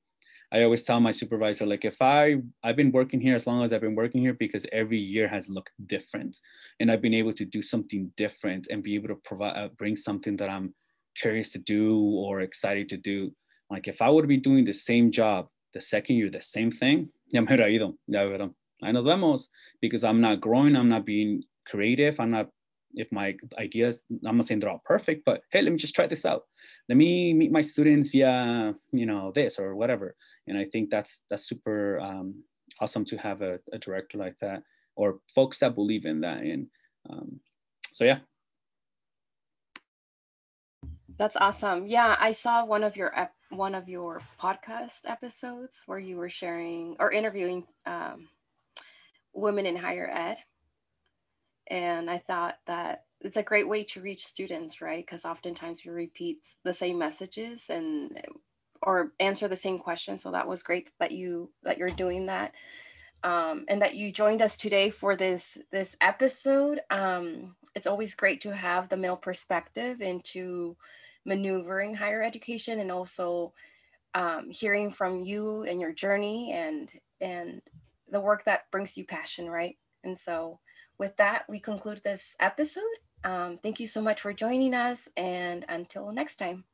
I always tell my supervisor, like if I I've been working here as long as I've been working here because every year has looked different, and I've been able to do something different and be able to provide uh, bring something that I'm curious to do or excited to do. Like if I would be doing the same job the second year, the same thing, ya me hubiera ido, ya ahí nos vemos, because I'm not growing, I'm not being creative, I'm not, if my ideas, I'm not saying they're all perfect, but hey, let me just try this out. Let me meet my students via, you know, this or whatever. And I think that's, that's super um, awesome to have a, a, director like that or folks that believe in that. And um, so, yeah, that's awesome. Yeah, I saw one of your one of your podcast episodes where you were sharing or interviewing um, women in higher ed, and I thought that it's a great way to reach students, right? Because oftentimes we repeat the same messages and or answer the same questions. So that was great that you that you're doing that. Um, and that you joined us today for this this episode. Um, it's always great to have the male perspective into maneuvering higher education and also um, hearing from you and your journey and and the work that brings you passion right? And so with that we conclude this episode. Um, thank you so much for joining us and until next time.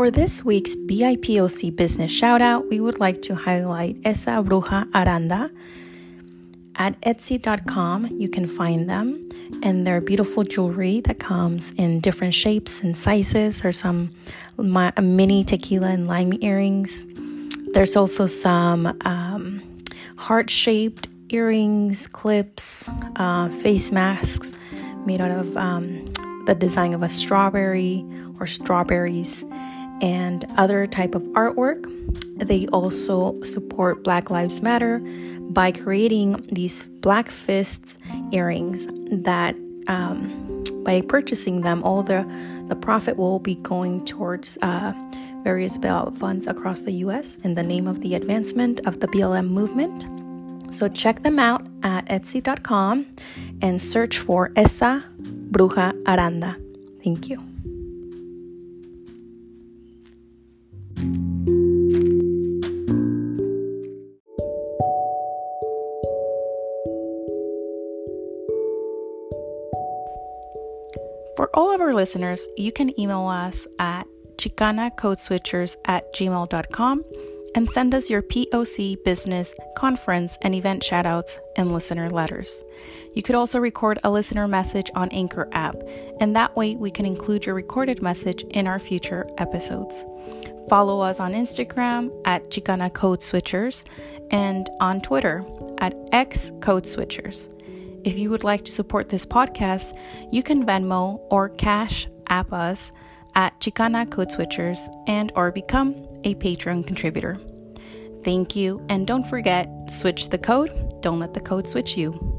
For this week's BIPOC business shout out, we would like to highlight Esa Bruja Aranda, at Etsy.com, you can find them, and their beautiful jewelry that comes in different shapes and sizes. There's some mini tequila and lime earrings. There's also some um, heart shaped earrings, clips, uh, face masks made out of um, the design of a strawberry or strawberries and other type of artwork. They also support Black Lives Matter by creating these black fists earrings that um, by purchasing them, all the the profit will be going towards uh, various bailout funds across the U.S. in the name of the advancement of the BLM movement. So check them out at Etsy.com and search for Esa Bruja Aranda. Thank you. For all of our listeners, you can email us at chicanacodeswitchers at gmail.com and send us your POC business, conference, and event shoutouts and listener letters. You could also record a listener message on Anchor app, and that way we can include your recorded message in our future episodes. Follow us on Instagram at Chicana Code Switchers and on Twitter at X Code Switchers. If you would like to support this podcast, you can Venmo or Cash App us at Chicana Code Switchers and or become a Patreon contributor. Thank you, and don't forget, switch the code, don't let the code switch you.